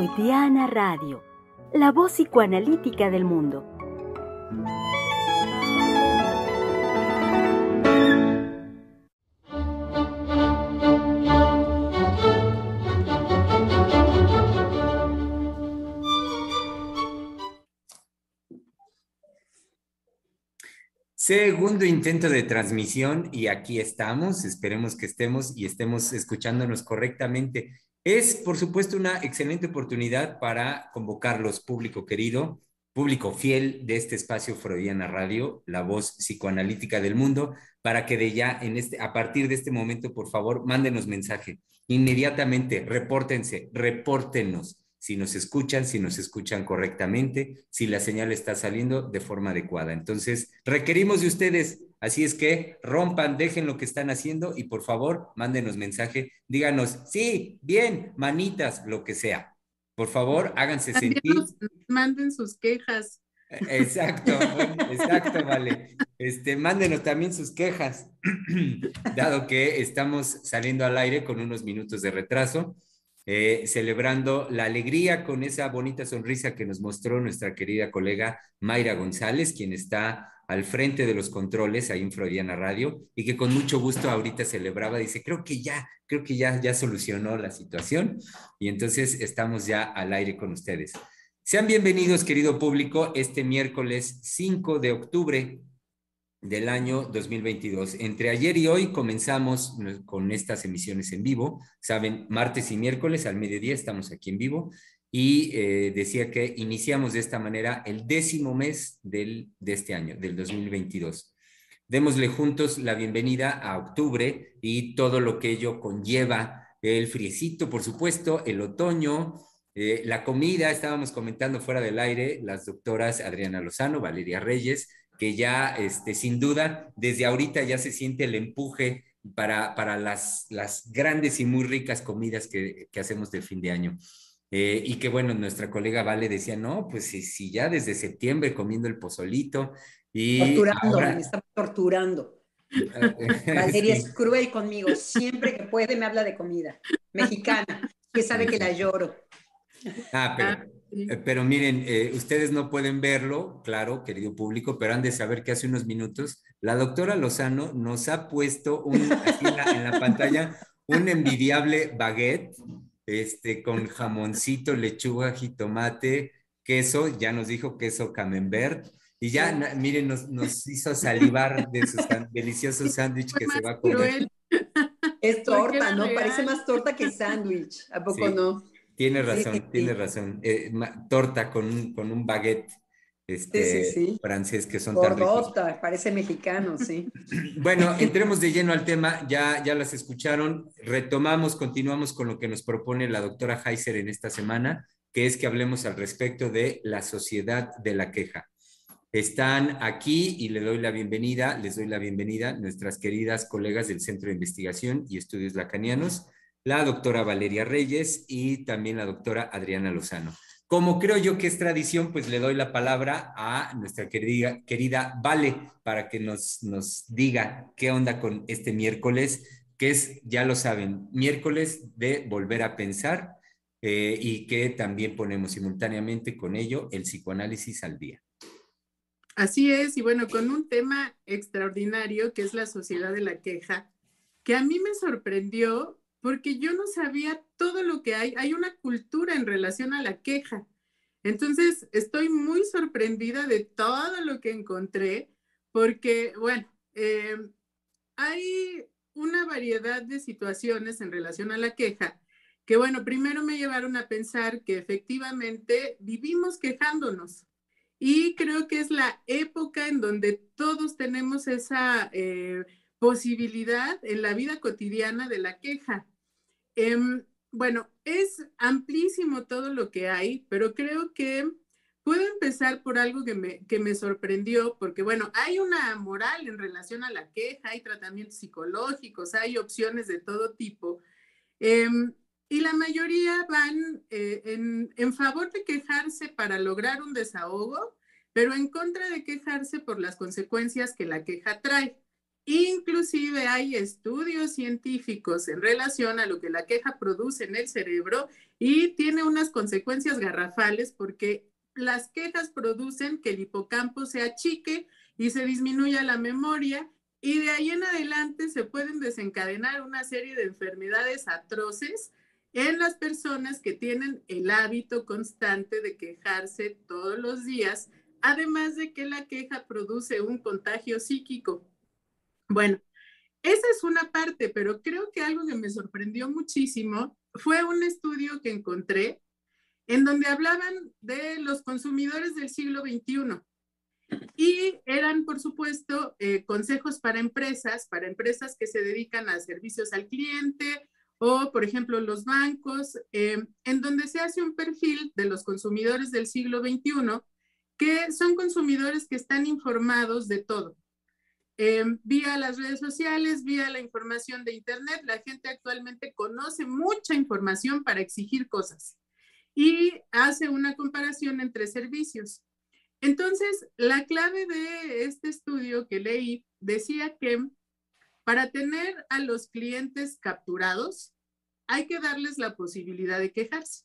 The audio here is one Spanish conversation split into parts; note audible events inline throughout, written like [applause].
Freudiana Radio, la voz psicoanalítica del mundo. Segundo intento de transmisión y aquí estamos. Esperemos que estemos y estemos escuchándonos correctamente. Es, por supuesto, una excelente oportunidad para convocarlos, público querido, público fiel de este espacio Freudiana Radio, la voz psicoanalítica del mundo, para que de ya en este, a partir de este momento, por favor, mándenos mensaje. Inmediatamente, repórtense, repórtenos si nos escuchan, si nos escuchan correctamente, si la señal está saliendo de forma adecuada. Entonces, requerimos de ustedes, así es que rompan, dejen lo que están haciendo y por favor, mándenos mensaje, díganos, sí, bien, manitas, lo que sea. Por favor, háganse sentir. Manden sus quejas. Exacto, [laughs] exacto, vale. Este, mándenos también sus quejas, [clears throat] dado que estamos saliendo al aire con unos minutos de retraso. Eh, celebrando la alegría con esa bonita sonrisa que nos mostró nuestra querida colega Mayra González, quien está al frente de los controles ahí en Freudiana Radio y que con mucho gusto ahorita celebraba, dice, creo que ya, creo que ya, ya solucionó la situación y entonces estamos ya al aire con ustedes. Sean bienvenidos, querido público, este miércoles 5 de octubre del año 2022. Entre ayer y hoy comenzamos con estas emisiones en vivo. Saben, martes y miércoles al mediodía estamos aquí en vivo y eh, decía que iniciamos de esta manera el décimo mes del, de este año, del 2022. Démosle juntos la bienvenida a octubre y todo lo que ello conlleva, el friecito, por supuesto, el otoño, eh, la comida, estábamos comentando fuera del aire, las doctoras Adriana Lozano, Valeria Reyes, que ya, este, sin duda, desde ahorita ya se siente el empuje para, para las, las grandes y muy ricas comidas que, que hacemos de fin de año. Eh, y que bueno, nuestra colega Vale decía, no, pues si, si ya desde septiembre comiendo el pozolito y... Torturando, me está torturando. [laughs] Valeria es cruel conmigo, siempre que puede me habla de comida mexicana, que sabe que la lloro. Ah, pero eh, pero miren, eh, ustedes no pueden verlo, claro, querido público, pero han de saber que hace unos minutos la doctora Lozano nos ha puesto un, en, la, pantalla un envidiable baguette este, con jamoncito, lechuga, jitomate, queso, ya nos dijo queso camembert, y ya, miren, nos, nos, hizo salivar de su delicioso sándwich que se va a comer. Es [laughs] torta, ¿no? Parece más torta que sándwich, ¿a poco no? Tiene razón, tiene razón. Eh, torta con un, con un baguette este, francés que son tan ricos. parece mexicano, sí. [laughs] bueno, entremos de lleno al tema, ya, ya las escucharon, retomamos, continuamos con lo que nos propone la doctora Heiser en esta semana, que es que hablemos al respecto de la sociedad de la queja. Están aquí y le doy la bienvenida, les doy la bienvenida nuestras queridas colegas del Centro de Investigación y Estudios Lacanianos, la doctora Valeria Reyes y también la doctora Adriana Lozano. Como creo yo que es tradición, pues le doy la palabra a nuestra querida, querida Vale para que nos, nos diga qué onda con este miércoles, que es, ya lo saben, miércoles de volver a pensar eh, y que también ponemos simultáneamente con ello el psicoanálisis al día. Así es, y bueno, con un tema extraordinario que es la sociedad de la queja, que a mí me sorprendió porque yo no sabía todo lo que hay. Hay una cultura en relación a la queja. Entonces, estoy muy sorprendida de todo lo que encontré, porque, bueno, eh, hay una variedad de situaciones en relación a la queja que, bueno, primero me llevaron a pensar que efectivamente vivimos quejándonos. Y creo que es la época en donde todos tenemos esa eh, posibilidad en la vida cotidiana de la queja. Em, bueno, es amplísimo todo lo que hay, pero creo que puedo empezar por algo que me, que me sorprendió, porque bueno, hay una moral en relación a la queja, hay tratamientos psicológicos, hay opciones de todo tipo, em, y la mayoría van eh, en, en favor de quejarse para lograr un desahogo, pero en contra de quejarse por las consecuencias que la queja trae. Inclusive hay estudios científicos en relación a lo que la queja produce en el cerebro y tiene unas consecuencias garrafales porque las quejas producen que el hipocampo se achique y se disminuya la memoria y de ahí en adelante se pueden desencadenar una serie de enfermedades atroces en las personas que tienen el hábito constante de quejarse todos los días, además de que la queja produce un contagio psíquico. Bueno, esa es una parte, pero creo que algo que me sorprendió muchísimo fue un estudio que encontré en donde hablaban de los consumidores del siglo XXI. Y eran, por supuesto, eh, consejos para empresas, para empresas que se dedican a servicios al cliente o, por ejemplo, los bancos, eh, en donde se hace un perfil de los consumidores del siglo XXI, que son consumidores que están informados de todo. Eh, vía las redes sociales, vía la información de Internet, la gente actualmente conoce mucha información para exigir cosas y hace una comparación entre servicios. Entonces, la clave de este estudio que leí decía que para tener a los clientes capturados, hay que darles la posibilidad de quejarse.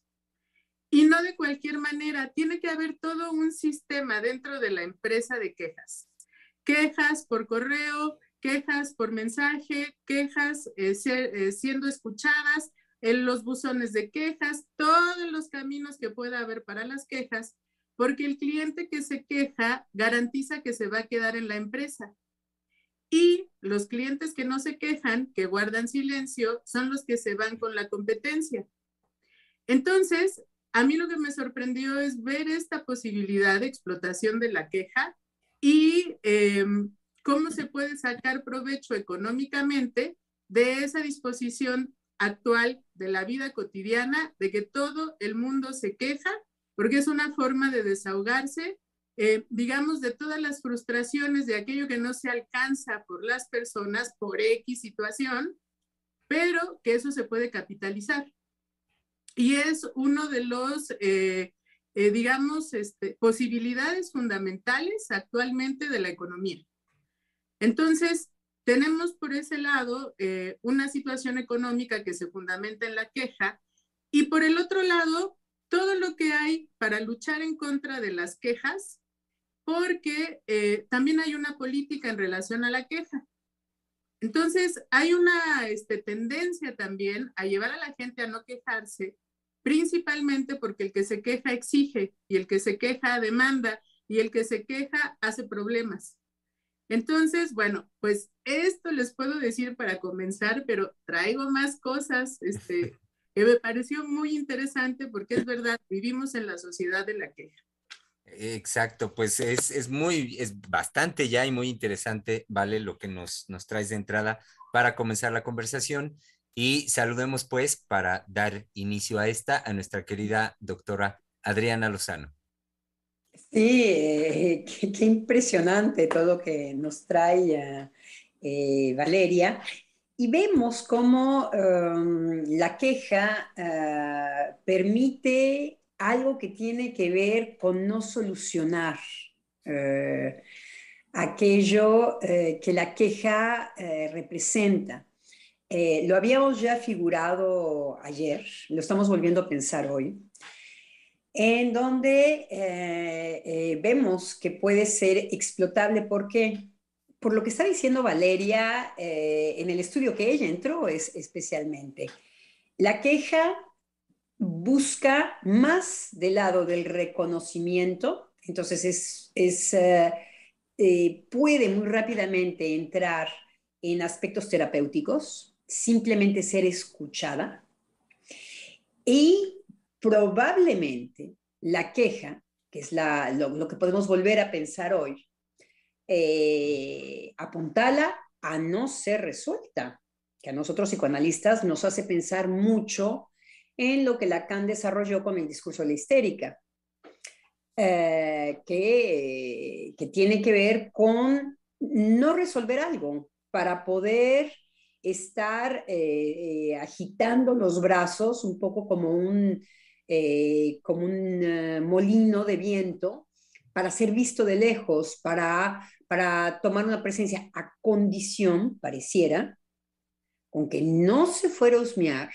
Y no de cualquier manera, tiene que haber todo un sistema dentro de la empresa de quejas quejas por correo, quejas por mensaje, quejas eh, eh, siendo escuchadas, en los buzones de quejas, todos los caminos que pueda haber para las quejas, porque el cliente que se queja garantiza que se va a quedar en la empresa. Y los clientes que no se quejan, que guardan silencio, son los que se van con la competencia. Entonces, a mí lo que me sorprendió es ver esta posibilidad de explotación de la queja y em, cómo se puede sacar provecho económicamente de esa disposición actual de la vida cotidiana, de que todo el mundo se queja, porque es una forma de desahogarse, eh, digamos, de todas las frustraciones de aquello que no se alcanza por las personas por X situación, pero que eso se puede capitalizar. Y es uno de los eh, eh, digamos, este, posibilidades fundamentales actualmente de la economía. Entonces, tenemos por ese lado eh, una situación económica que se fundamenta en la queja y por el otro lado, todo lo que hay para luchar en contra de las quejas, porque eh, también hay una política en relación a la queja. Entonces, hay una este, tendencia también a llevar a la gente a no quejarse principalmente porque el que se queja exige y el que se queja demanda y el que se queja hace problemas. Entonces, bueno, pues esto les puedo decir para comenzar, pero traigo más cosas este, [laughs] que me pareció muy interesante porque es verdad, vivimos en la sociedad de la queja. Exacto, pues es, es, muy, es bastante ya y muy interesante, ¿vale? Lo que nos, nos traes de entrada para comenzar la conversación. Y saludemos pues para dar inicio a esta a nuestra querida doctora Adriana Lozano. Sí, eh, [laughs] qué, impresionante todo que nos trae eh, Valeria. Y vemos cómo um, la queja uh, permite algo que tiene que ver con no solucionar aquello que la queja representa. Eh, lo habíamos ya figurado ayer, lo estamos volviendo a pensar hoy, en donde eh, eh, vemos que puede ser explotable. Porque, por lo que está diciendo Valeria, en el estudio que ella entró es especialmente, la queja busca más del lado del reconocimiento, entonces es, es puede muy rápidamente entrar en aspectos terapéuticos, simplemente ser escuchada. Y probablemente la queja, que es lo, que podemos volver a pensar hoy, eh, apuntala a no ser resuelta, que a nosotros psicoanalistas nos hace pensar mucho en lo que Lacan desarrolló con el discurso de la histérica, eh, que, que tiene que ver con no resolver algo para poder estar eh, eh, agitando los brazos un poco como un, eh, como un molino de viento para ser visto de lejos, para, para tomar una presencia a condición, pareciera, con que no se fuera a husmear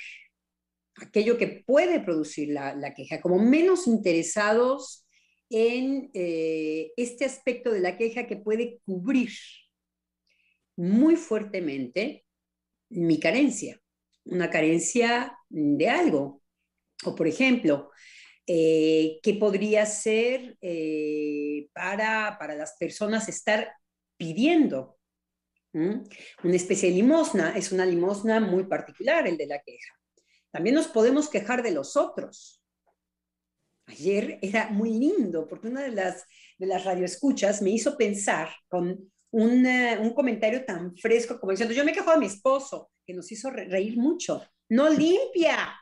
aquello que puede producir la, queja, como menos interesados en este aspecto de la queja que puede cubrir muy fuertemente mi carencia, una carencia de algo. O por ejemplo, eh, ¿qué podría ser eh, para, para, las personas estar pidiendo? Una especie de limosna, es una limosna muy particular el de la queja. También nos podemos quejar de los otros. Ayer era muy lindo porque una de las, de las radioescuchas me hizo pensar con un, comentario tan fresco como diciendo, yo me quejo de mi esposo, que nos hizo reír mucho. No limpia,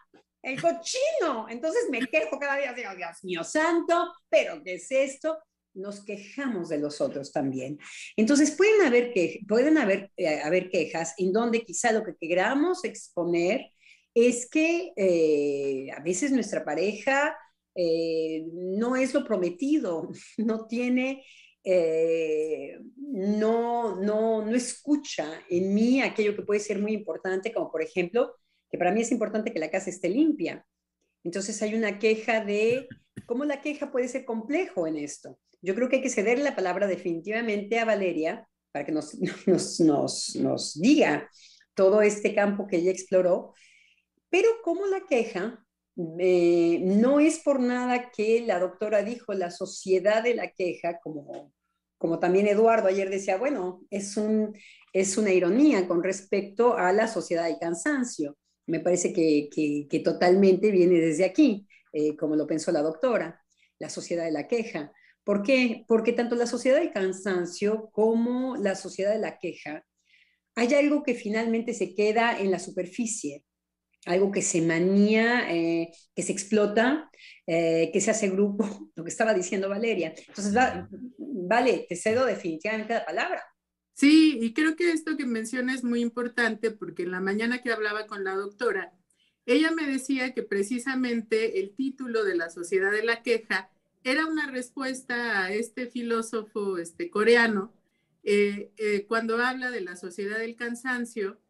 el cochino. Entonces me quejo cada día, digo, Dios mío santo, pero ¿qué es esto? Nos quejamos de los otros también. Entonces pueden haber, que, pueden haber, eh, haber quejas en donde quizá lo que queramos exponer es que eh, a veces nuestra pareja eh, no es lo prometido, [laughs] no tiene, no, no, no escucha en mí aquello que puede ser muy importante, como por ejemplo que para mí es importante que la casa esté limpia. Entonces hay una queja de [laughs] cómo la queja puede ser complejo en esto. Yo creo que hay que ceder la palabra definitivamente a Valeria para que [laughs] nos, nos, diga todo este campo que ella exploró, pero cómo la queja eh, no es por nada que la doctora dijo la sociedad de la queja, como, como también Eduardo ayer decía, bueno, es, un, es una ironía con respecto a la sociedad del cansancio me parece que, que, totalmente viene desde aquí, eh, como lo pensó la doctora, la sociedad de la queja. ¿Por qué? Porque tanto la sociedad del cansancio como la sociedad de la queja, hay algo que finalmente se queda en la superficie, algo que se manía, eh, que se explota, eh, que se hace grupo, [laughs] lo que estaba diciendo Valeria. Entonces, vale, te cedo definitivamente la palabra. Sí, y creo que esto que menciona es muy importante porque en la mañana que hablaba con la doctora, ella me decía que precisamente el título de la Sociedad de la Queja era una respuesta a este filósofo este, coreano eh, eh, cuando habla de la sociedad del cansancio.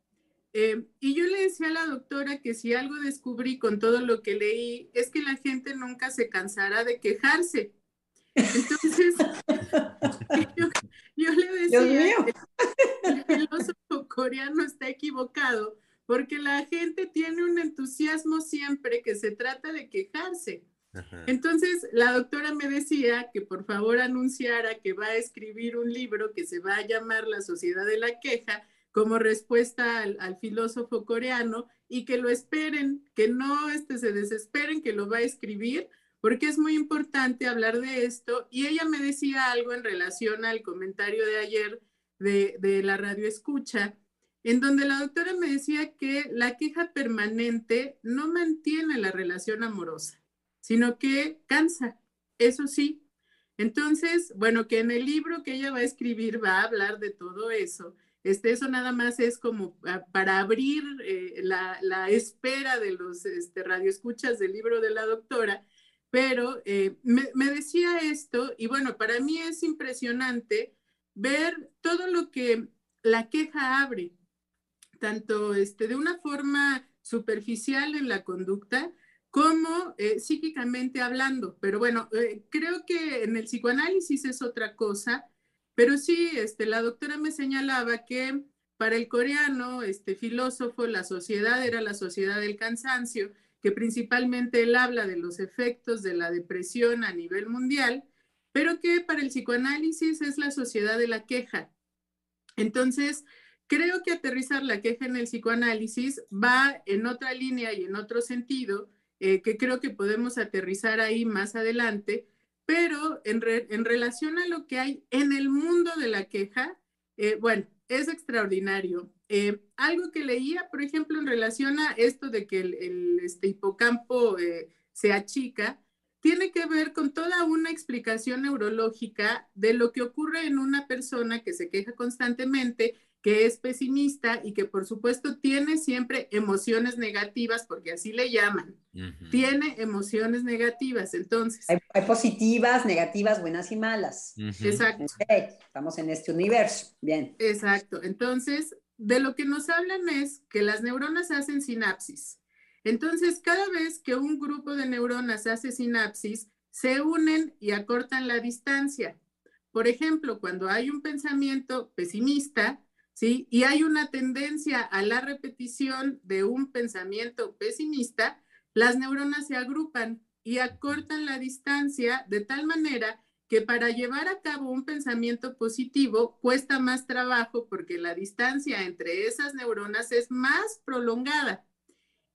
Eh, y yo le decía a la doctora que si algo descubrí con todo lo que leí es que la gente nunca se cansará de quejarse. Entonces, [laughs] yo, le decía, el filósofo coreano está equivocado porque la gente tiene un entusiasmo siempre que se trata de quejarse. Entonces, la doctora me decía que por favor anunciara que va a escribir un libro que se va a llamar La Sociedad de la Queja como respuesta al, filósofo coreano y que lo esperen, que no este, se desesperen, que lo va a escribir porque es muy importante hablar de esto. Y ella me decía algo en relación al comentario de ayer de, la radio escucha, en donde la doctora me decía que la queja permanente no mantiene la relación amorosa, sino que cansa, eso sí. Entonces, bueno, que en el libro que ella va a escribir va a hablar de todo eso. Este, eso nada más es como ah, para abrir eh, la, espera de los este, radioescuchas del libro de la doctora, pero eh, me, decía esto, y bueno, para mí es impresionante ver todo lo que la queja abre, tanto este, de una forma superficial en la conducta como eh, psíquicamente hablando. Pero bueno, creo que en el psicoanálisis es otra cosa, pero sí, este, la doctora me señalaba que para el coreano, este filósofo, la sociedad era la sociedad del cansancio, que principalmente él habla de los efectos de la depresión a nivel mundial, pero que para el psicoanálisis es la sociedad de la queja. Entonces, creo que aterrizar la queja en el psicoanálisis va en otra línea y en otro sentido, eh, que creo que podemos aterrizar ahí más adelante, pero en, relación a lo que hay en el mundo de la queja, eh, bueno, es extraordinario. Eh, algo que leía, por ejemplo, en relación a esto de que el, este hipocampo eh, se achica, tiene que ver con toda una explicación neurológica de lo que ocurre en una persona que se queja constantemente, que es pesimista y que por supuesto tiene siempre emociones negativas, porque así le llaman. Tiene emociones negativas, entonces. Hay, positivas, negativas, buenas y malas. Exacto. estamos en este universo. Bien. Exacto. Entonces, de lo que nos hablan es que las neuronas hacen sinapsis. Entonces, cada vez que un grupo de neuronas hace sinapsis, se unen y acortan la distancia. Por ejemplo, cuando hay un pensamiento pesimista, ¿sí? Y hay una tendencia a la repetición de un pensamiento pesimista, las neuronas se agrupan y acortan la distancia de tal manera que para llevar a cabo un pensamiento positivo cuesta más trabajo porque la distancia entre esas neuronas es más prolongada.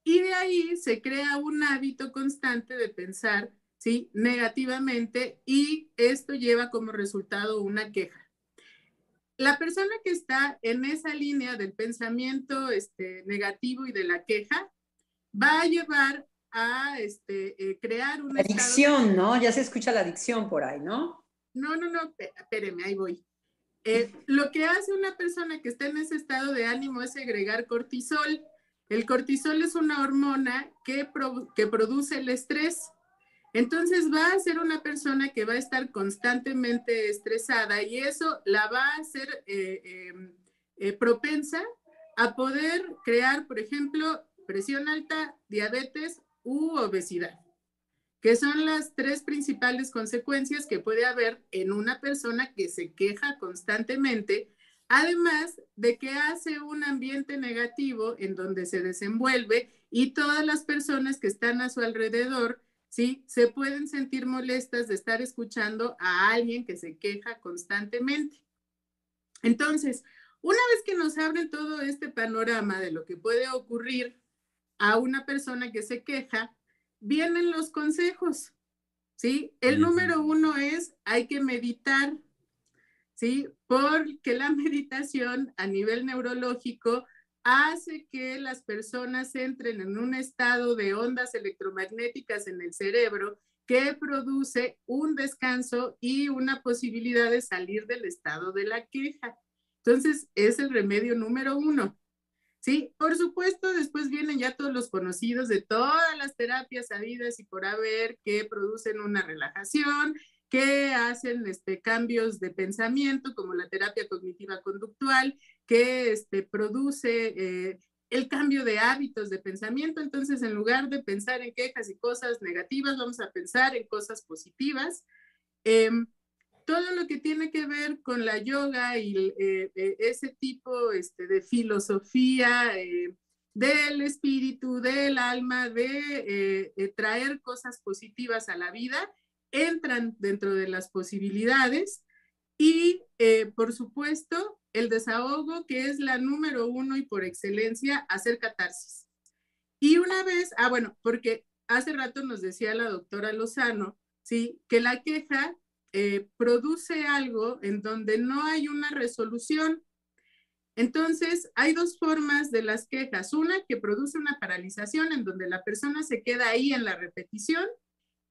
Y de ahí se crea un hábito constante de pensar, ¿sí? Negativamente y esto lleva como resultado una queja la persona que está en esa línea del pensamiento este, negativo y de la queja va a llevar a este, eh, crear una adicción, ¿no? Ya se escucha la adicción por ahí, ¿no? No, no, no, espéreme, ahí voy. Eh, lo que hace una persona que está en ese estado de ánimo es segregar cortisol. El cortisol es una hormona que, que produce el estrés. Entonces va a ser una persona que va a estar constantemente estresada y eso la va a hacer eh, em, eh, propensa a poder crear, por ejemplo, presión alta, diabetes u obesidad, que son las tres principales consecuencias que puede haber en una persona que se queja constantemente, además de que hace un ambiente negativo en donde se desenvuelve y todas las personas que están a su alrededor ¿sí? Se pueden sentir molestas de estar escuchando a alguien que se queja constantemente. Entonces, una vez que nos abren todo este panorama de lo que puede ocurrir a una persona que se queja, vienen los consejos, ¿sí? El número uno es, hay que meditar, ¿sí? Porque la [laughs] meditación a nivel neurológico hace que las personas entren en un estado de ondas electromagnéticas en el cerebro que produce un descanso y una posibilidad de salir del estado de la queja. Entonces, es el remedio número uno. Sí, por supuesto, después vienen ya todos los conocidos de todas las terapias sabidas y por haber que producen una relajación, que hacen este, cambios de pensamiento, como la terapia cognitiva conductual, que este, produce eh, el cambio de hábitos de pensamiento. Entonces, en lugar de pensar en quejas y cosas negativas, vamos a pensar en cosas positivas. Em, todo lo que tiene que ver con la yoga y eh, eh, ese tipo este, de filosofía del espíritu, del alma, de traer cosas positivas a la vida, entran dentro de las posibilidades y, eh, por supuesto, el desahogo, que es la número uno y por excelencia, hacer catarsis. Y una vez, ah, bueno, porque hace rato nos decía la doctora Lozano, ¿sí? Que la queja eh, produce algo en donde no hay una resolución. Entonces, hay dos formas de las quejas. Una que produce una paralización en donde la persona se queda ahí en la repetición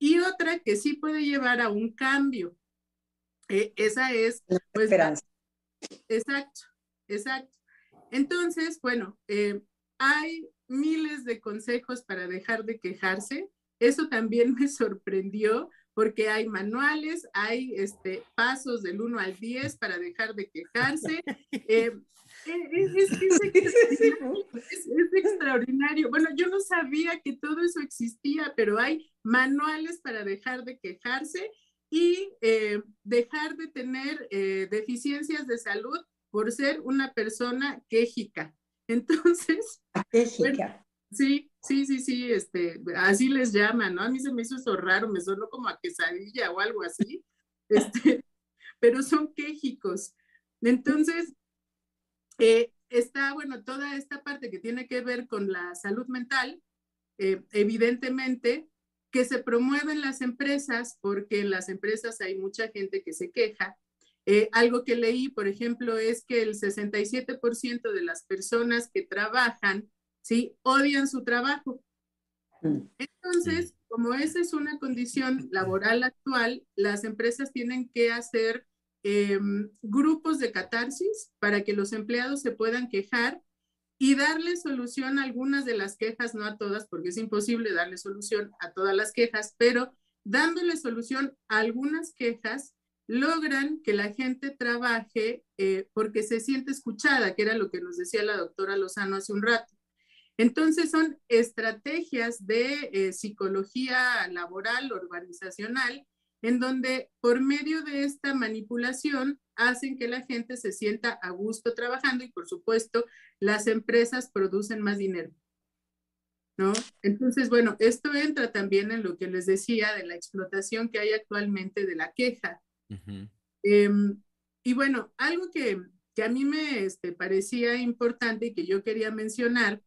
y otra que sí puede llevar a un cambio. Esa es... Pues, esperanza. exacto, exacto. Entonces, bueno, eh, hay miles de consejos para dejar de quejarse. Eso también [laughs] me sorprendió porque hay manuales, hay este, pasos del 1 al 10 para dejar de quejarse. Eh, es, extraordinario. Bueno, yo no sabía que todo eso existía, pero hay manuales para dejar de quejarse y eh, dejar de tener eh, deficiencias de salud por ser una persona quejica. [laughs] Entonces, quejica. sí, sí, sí, sí, este, así les llaman, ¿no? A mí se me hizo eso raro, me sonó como a quesadilla o algo así, [laughs] este, pero son quejicos. Entonces, eh, está, bueno, toda esta parte que tiene que ver con la salud mental, eh, evidentemente, que se promueven las empresas, porque en las empresas hay mucha gente que se queja. Eh, algo que leí, por ejemplo, es que el 67% de las personas que trabajan, ¿sí? Odian su trabajo. Mm. Entonces, como esa es una condición laboral actual, las empresas tienen que hacer em, grupos de catarsis para que los empleados se puedan quejar y darle solución a algunas de las quejas, no a todas, porque es imposible darle solución a todas las quejas, pero dándole solución a algunas quejas, logran que la gente trabaje eh, porque se siente escuchada, que era lo que nos decía la doctora Lozano hace un rato. Entonces son estrategias de eh, psicología laboral, organizacional, en donde por medio de esta manipulación hacen que la gente se sienta a gusto trabajando y por supuesto las empresas producen más dinero. ¿No? Entonces, bueno, esto entra también en lo que les decía de la explotación que hay actualmente de la queja. Em, y bueno, algo que, a mí me este, parecía importante y que yo quería mencionar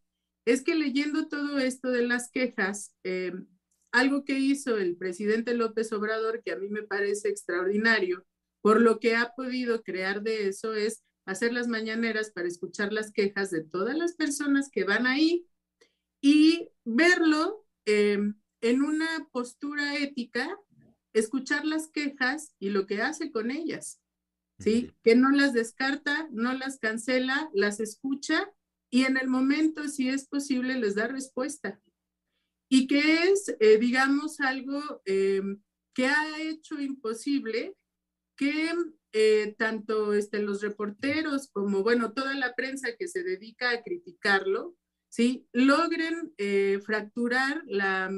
es que leyendo todo esto de las quejas, em, algo que hizo el presidente López Obrador, que a mí me parece extraordinario, por lo que ha podido crear de eso, es hacer las mañaneras para escuchar las quejas de todas las personas que van ahí y verlo em, en una postura ética, escuchar las quejas y lo que hace con ellas, ¿sí? Que no las descarta, no las cancela, las escucha y en el momento, si es posible, les da respuesta y que es, eh, digamos, algo eh, que ha hecho imposible que eh, tanto este, los reporteros como, bueno, toda la prensa que se dedica a criticarlo, ¿sí? Logren fracturar la,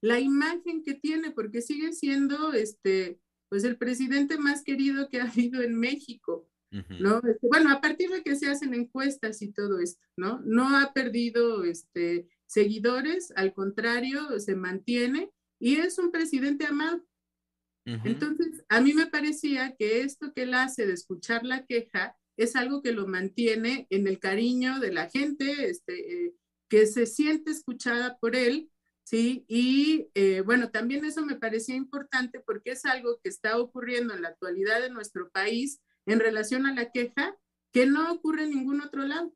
la, imagen que tiene, porque sigue siendo, este, pues, el presidente más querido que ha [laughs] habido en México, ¿no? Este, bueno, a partir de que se hacen encuestas y todo esto, ¿no? No ha perdido, este, seguidores, al contrario, se mantiene y es un presidente amado. Entonces, a mí me parecía que esto que él hace de escuchar la queja es algo que lo mantiene en el cariño de la gente, este, eh, que se siente escuchada por él, ¿sí? Y eh, bueno, también eso me parecía importante porque es algo que está ocurriendo en la actualidad de nuestro país en relación a la queja que no ocurre en ningún otro lado.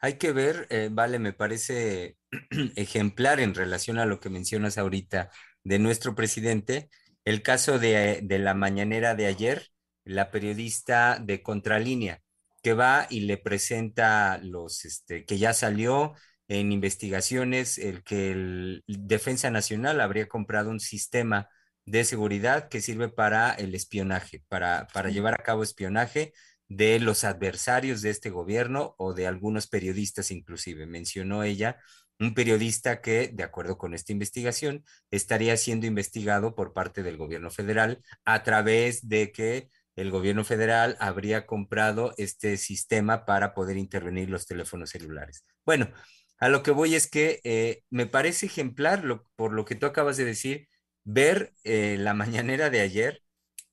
Hay que ver, eh, vale, me parece [clears throat] ejemplar en relación a lo que mencionas ahorita de nuestro presidente, el caso de, la mañanera de ayer, la periodista de Contralínea, que va y le presenta los, este, que ya salió en investigaciones, el que el Defensa Nacional habría comprado un sistema de seguridad que sirve para el espionaje, para, para llevar a cabo espionaje de los adversarios de este gobierno o de algunos periodistas inclusive. Mencionó ella un periodista que, de acuerdo con esta investigación, estaría siendo investigado por parte del gobierno federal a través de que el gobierno federal habría comprado este sistema para poder intervenir los teléfonos celulares. Bueno, a lo que voy es que eh, me parece ejemplar, por lo que tú acabas de decir, ver eh, la mañanera de ayer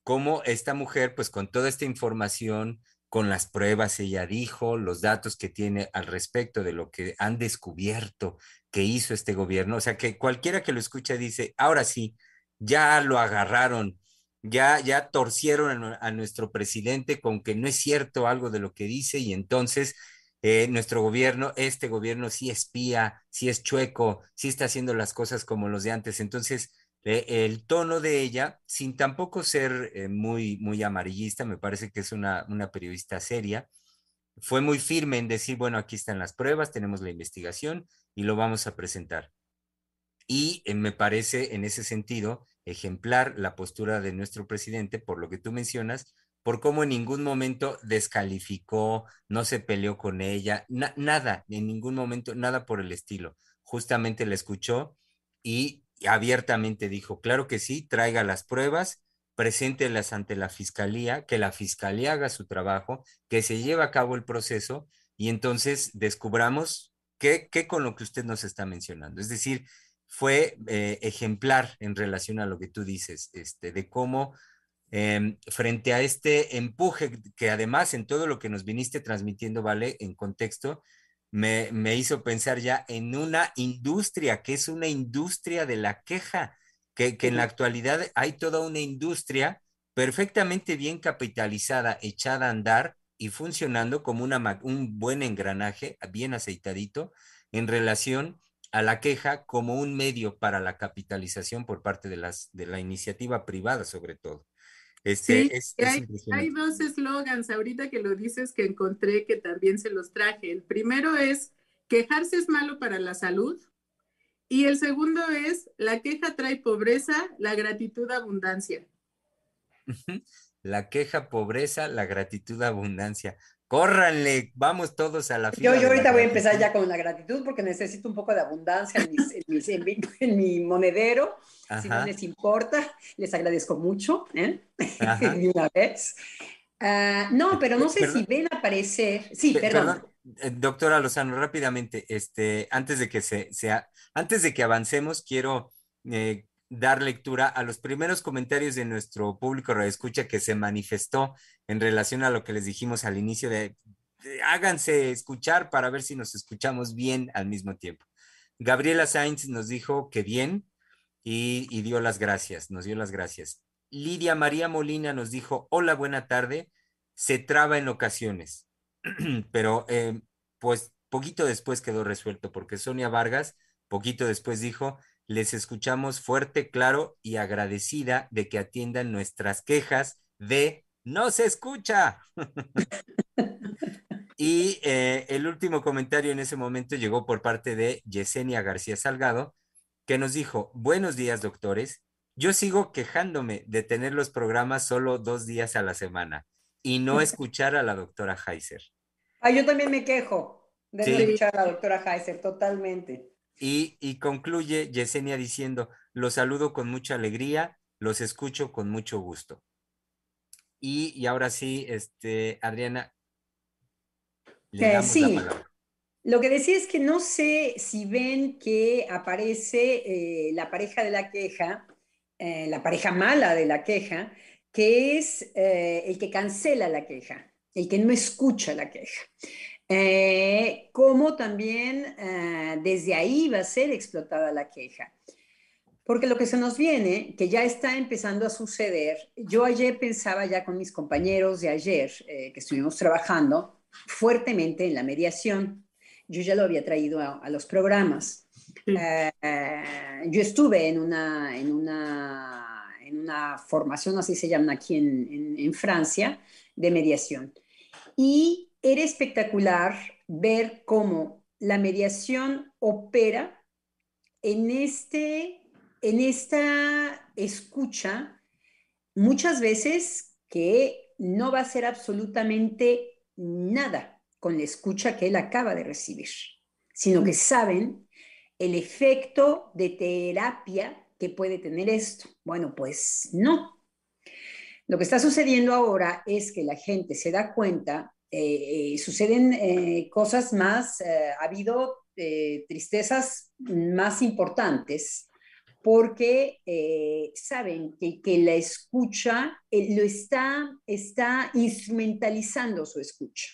cómo esta mujer, pues con toda esta información, con las pruebas, ella dijo, los datos que tiene al respecto de lo que han descubierto que hizo este gobierno, o sea que cualquiera que lo escucha dice, ahora sí, ya lo agarraron, ya, ya torcieron a, nuestro presidente con que no es cierto algo de lo que dice y entonces eh, nuestro gobierno, este gobierno sí espía, sí es chueco, sí está haciendo las cosas como los de antes. Entonces, el tono de ella, sin tampoco ser eh, muy, muy amarillista, me parece que es una, periodista seria, fue muy firme en decir, bueno, aquí están las pruebas, tenemos la investigación y lo vamos a presentar. Y eh, me parece en ese sentido ejemplar la postura de nuestro presidente, por lo que tú mencionas, por cómo en ningún momento descalificó, no se peleó con ella, nada, en ningún momento, nada por el estilo. Justamente la escuchó y abiertamente dijo, claro que sí, traiga las pruebas, preséntelas ante la fiscalía, que la fiscalía haga su trabajo, que se lleve a cabo el proceso y entonces descubramos qué, qué con lo que usted nos está mencionando. Es decir, fue eh, ejemplar en relación a lo que tú dices, este, de cómo em, frente a este empuje que además en todo lo que nos viniste transmitiendo, vale, en contexto, me, hizo pensar ya en una industria, que es una industria de la queja, que, en la actualidad hay toda una industria perfectamente bien capitalizada, echada a andar y funcionando como una, un buen engranaje, bien aceitadito, en relación a la queja como un medio para la capitalización por parte de, las, de la iniciativa privada, sobre todo. Este, sí, hay, dos eslogans ahorita que lo dices que encontré que también se los traje. El primero es, quejarse es malo para la salud. Y el segundo es, la queja trae pobreza, la gratitud abundancia. La queja, pobreza, la gratitud, abundancia. Córranle, vamos todos a la fila. Yo, yo ahorita voy a empezar ya con la gratitud porque necesito un poco de abundancia en, [laughs] mi, monedero. Si no les importa, les agradezco mucho, ¿eh? [laughs] de una vez. Ah, no, pero no sé si ven aparecer. Sí, perdón. Eh, doctora Lozano, rápidamente, este, antes de que se, sea, antes de que avancemos, quiero eh, dar lectura a los primeros comentarios de nuestro público escucha que se manifestó en relación a lo que les dijimos al inicio de, háganse escuchar para ver si nos escuchamos bien al mismo tiempo. Gabriela Sainz nos dijo que bien y, dio las gracias, nos dio las gracias. Lidia María Molina nos dijo, hola, buena tarde, se traba en ocasiones, [clears throat] pero eh, pues poquito después quedó resuelto porque Sonia Vargas, poquito después dijo, les escuchamos fuerte, claro y agradecida de que atiendan nuestras quejas de no se escucha. [laughs] y eh, el último comentario en ese momento llegó por parte de Yesenia García Salgado, que nos dijo, buenos días doctores, yo sigo quejándome de tener los programas solo dos días a la semana y no [laughs] escuchar a la doctora Heiser. Ah, yo también me quejo de no escuchar a la doctora Heiser, totalmente. Y, concluye Yesenia diciendo, los saludo con mucha alegría, los escucho con mucho gusto. Y, ahora sí, este, Adriana. Le sí. Lo que decía es que no sé si ven que aparece eh, la pareja de la queja, eh, la pareja mala de la queja, que es eh, el que cancela la queja, el que no escucha la queja. Eh, como también eh, desde ahí va a ser explotada la queja. Porque lo que se nos viene, que ya está empezando a suceder, yo ayer pensaba ya con mis compañeros de ayer, eh, que estuvimos trabajando fuertemente en la mediación, yo ya lo había traído a, los programas. yo estuve en una, en, una, en una formación, así se llama aquí en, en, en Francia, de mediación. Y era espectacular ver cómo la mediación opera en, este, en esta escucha, muchas veces que no va a ser absolutamente nada con la escucha que él acaba de recibir, sino que saben el efecto de terapia que puede tener esto. Bueno, pues no. Lo que está sucediendo ahora es que la gente se da cuenta eh, eh, suceden eh, cosas más, ha habido tristezas más importantes porque saben que, que, la escucha lo está, está instrumentalizando su escucha,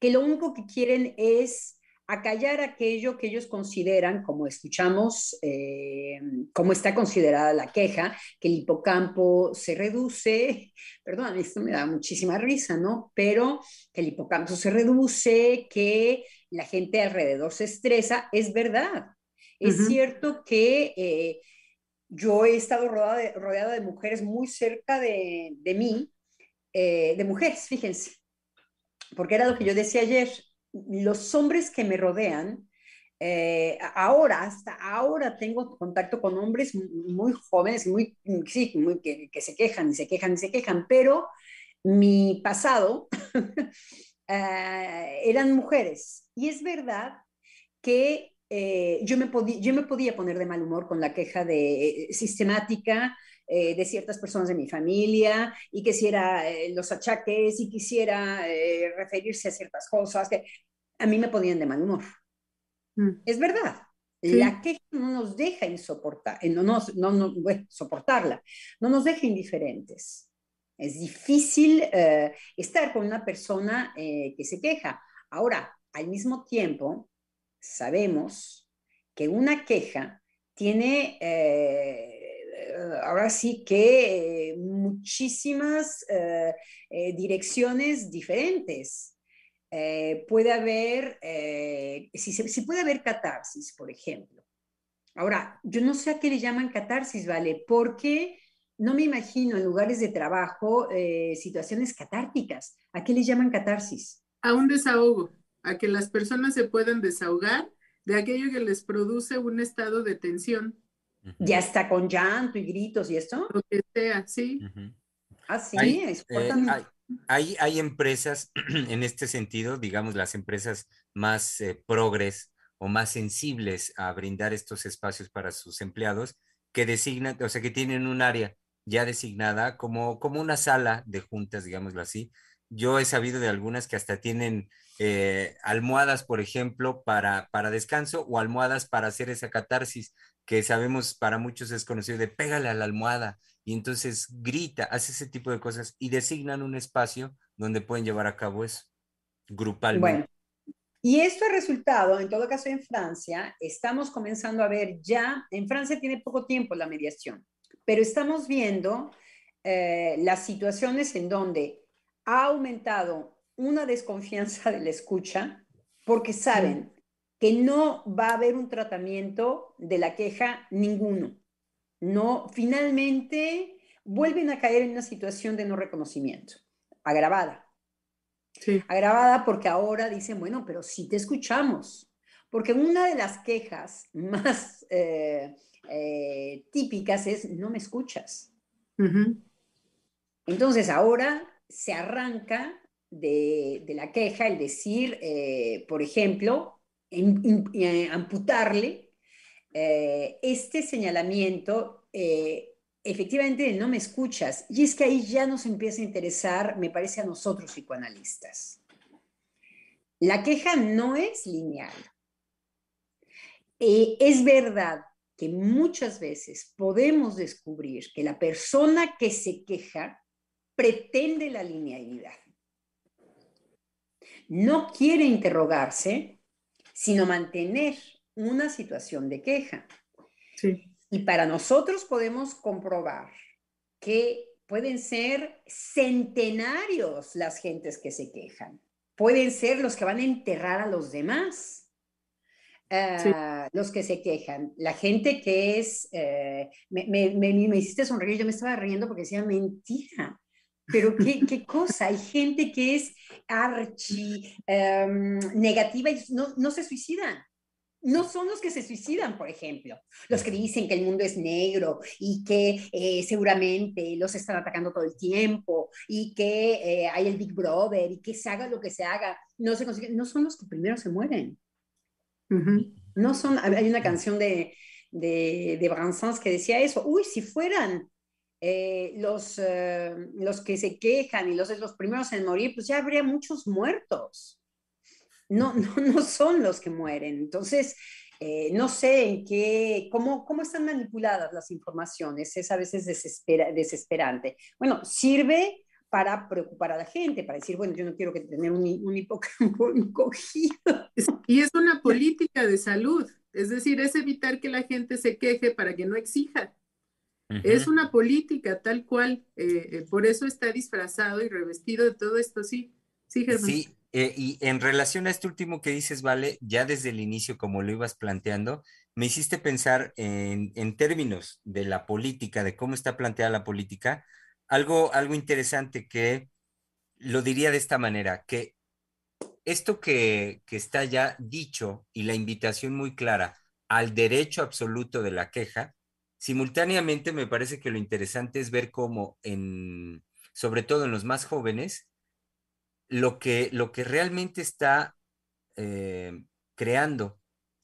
que lo único que quieren es acallar aquello que ellos consideran, como escuchamos, eh, como está considerada la queja, que el hipocampo se reduce, [laughs] perdón, esto me da muchísima risa, ¿no? Pero que el hipocampo se reduce, que la gente alrededor se estresa, es verdad. Es cierto que eh, yo he estado rodeada de, mujeres muy cerca de, mí, eh, de mujeres, fíjense, porque era lo que yo decía ayer, los hombres que me rodean, eh, ahora, hasta ahora tengo contacto con hombres muy jóvenes, muy, sí, muy, que, se quejan y se quejan y se quejan, pero mi pasado [laughs] eh, eran mujeres. Y es verdad que eh, yo, me yo me podía poner de mal humor con la queja de, sistemática de ciertas personas de mi familia y quisiera los achaques y quisiera referirse a ciertas cosas. Que, a mí me podían de mal humor. Mm. Es verdad. La queja no nos deja insoportar, eh, no nos, no, no, soportarla, no nos deja indiferentes. Es difícil eh, estar con una persona eh, que se queja. Ahora, al mismo tiempo, sabemos que una queja tiene, ahora sí que muchísimas direcciones diferentes. Eh, puede haber, eh, si, puede haber catarsis, por ejemplo. Ahora, yo no sé a qué le llaman catarsis, ¿vale? Porque no me imagino en lugares de trabajo eh, situaciones catárticas. ¿A qué le llaman catarsis? A un desahogo, a que las personas se puedan desahogar de aquello que les produce un estado de tensión. Ya está con llanto y gritos y esto. Lo que sea, sí. Así Hay, es. eh, hay, hay, hay empresas [clears throat] en este sentido, digamos, las empresas más eh, progres o más sensibles a brindar estos espacios para sus empleados que designan, o sea, que tienen un área ya designada como, como una sala de juntas, digámoslo así. Yo he sabido de algunas que hasta tienen eh, almohadas, por ejemplo, para, para descanso o almohadas para hacer esa catarsis que sabemos para muchos es conocido de pégale a la almohada y entonces grita, hace ese tipo de cosas y designan un espacio donde pueden llevar a cabo eso grupalmente. Bueno, y esto ha resultado, en todo caso en Francia, estamos comenzando a ver ya, en Francia tiene poco tiempo la mediación, pero estamos viendo eh, las situaciones en donde ha aumentado una desconfianza de la escucha porque saben que no va a haber un tratamiento de la queja ninguno. No, finalmente vuelven a caer en una situación de no reconocimiento, agravada. Sí. Agravada porque ahora dicen, bueno, pero sí te escuchamos. Porque una de las quejas [laughs] más eh, eh, típicas es, no me escuchas. Entonces ahora se arranca de, de la queja el decir, eh, por ejemplo, in- in- eh, amputarle eh, este señalamiento, eh, efectivamente, no me escuchas. Y es que ahí ya nos empieza a interesar, me parece a nosotros psicoanalistas. La queja no es lineal. Eh, es verdad que muchas veces podemos descubrir que la persona que se queja pretende la linealidad. No quiere interrogarse, sino mantener una situación de queja. Sí. Y para nosotros podemos comprobar que pueden ser centenarios las gentes que se quejan. Pueden ser los que van a enterrar a los demás. Ah, los que se quejan, la gente que es, eh, me, me, me, me hiciste sonreír, yo me estaba riendo porque decía mentira, pero qué, [laughs] qué cosa, hay gente que es archi em, negativa y no, no se suicidan. No son los que se suicidan, por ejemplo, los que dicen que el mundo es negro y que eh, seguramente los están atacando todo el tiempo y que eh, hay el Big Brother y que se haga lo que se haga, no se consigue, no son los que primero se mueren. No son, hay una canción de, de, de Bransons que decía eso, uy, si fueran eh, los, los que se quejan y los, los primeros en morir, pues ya habría muchos muertos. No, no, [laughs] no son los que mueren. Entonces, eh, no sé en qué, cómo, cómo están manipuladas las informaciones, es a veces desespera, desesperante. Bueno, sirve para preocupar a la gente, para decir, bueno, yo no quiero que tener un, un hipocampo [laughs] encogido. Y es una política de salud, es decir, es evitar que la gente se queje para que no exija. Es una política tal cual, eh, eh, por eso está disfrazado y revestido de todo esto, sí. Sí, Germán. Sí, eh, y en relación a este último que dices, Vale, ya desde el inicio, como lo ibas planteando, me hiciste pensar en, en términos de la política, de cómo está planteada la política, algo, algo interesante que lo diría de esta manera, que esto que, que está ya dicho y la invitación muy clara al derecho absoluto de la queja, simultáneamente me parece que lo interesante es ver cómo en, sobre todo en los más jóvenes, lo que, lo que realmente está eh, creando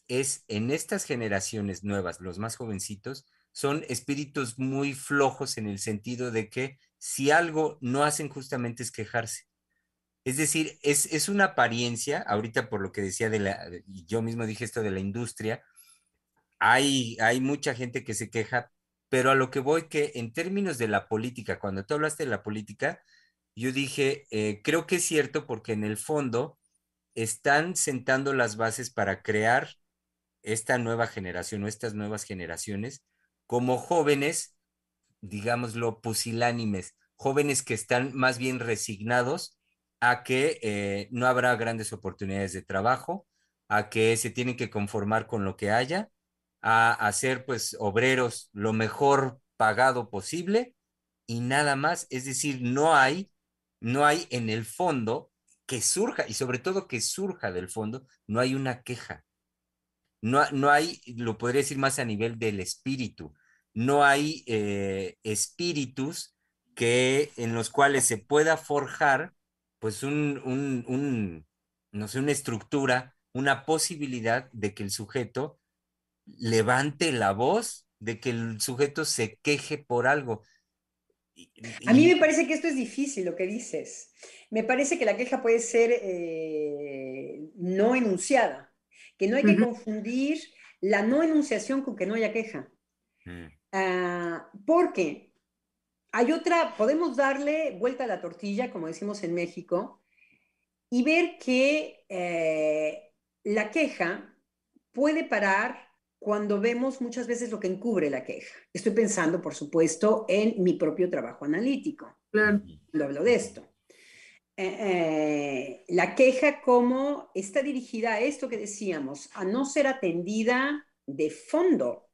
es en estas generaciones nuevas, los más jovencitos, son espíritus muy flojos en el sentido de que si algo no hacen justamente es quejarse. Es decir, es, es una apariencia, ahorita por lo que decía de la, yo mismo dije esto de la industria, hay, hay mucha gente que se queja, pero a lo que voy que en términos de la política, cuando tú hablaste de la política, yo dije, eh, creo que es cierto porque en el fondo están sentando las bases para crear esta nueva generación o estas nuevas generaciones como jóvenes, digámoslo, pusilánimes, jóvenes que están más bien resignados a que eh, no habrá grandes oportunidades de trabajo, a que se tienen que conformar con lo que haya, a hacer pues obreros lo mejor pagado posible y nada más. Es decir, no hay, no hay en el fondo que surja, y sobre todo que surja del fondo, no hay una queja. No, no hay, lo podría decir más a nivel del espíritu, no hay eh, espíritus que, en los cuales se pueda forjar pues un, un, un, no sé, una estructura, una posibilidad de que el sujeto levante la voz, de que el sujeto se queje por algo. A mí me parece que esto es difícil, lo que dices. Me parece que la queja puede ser eh, no enunciada, que no hay que confundir la no enunciación con que no haya queja. Mm. Ah, porque hay otra, podemos darle vuelta a la tortilla, como decimos en México, y ver que eh, la queja puede parar cuando vemos muchas veces lo que encubre la queja. Estoy pensando, por supuesto, en mi propio trabajo analítico. Claro. Lo hablo de esto. Eh, eh, la queja como está dirigida a esto que decíamos, a no ser atendida de fondo,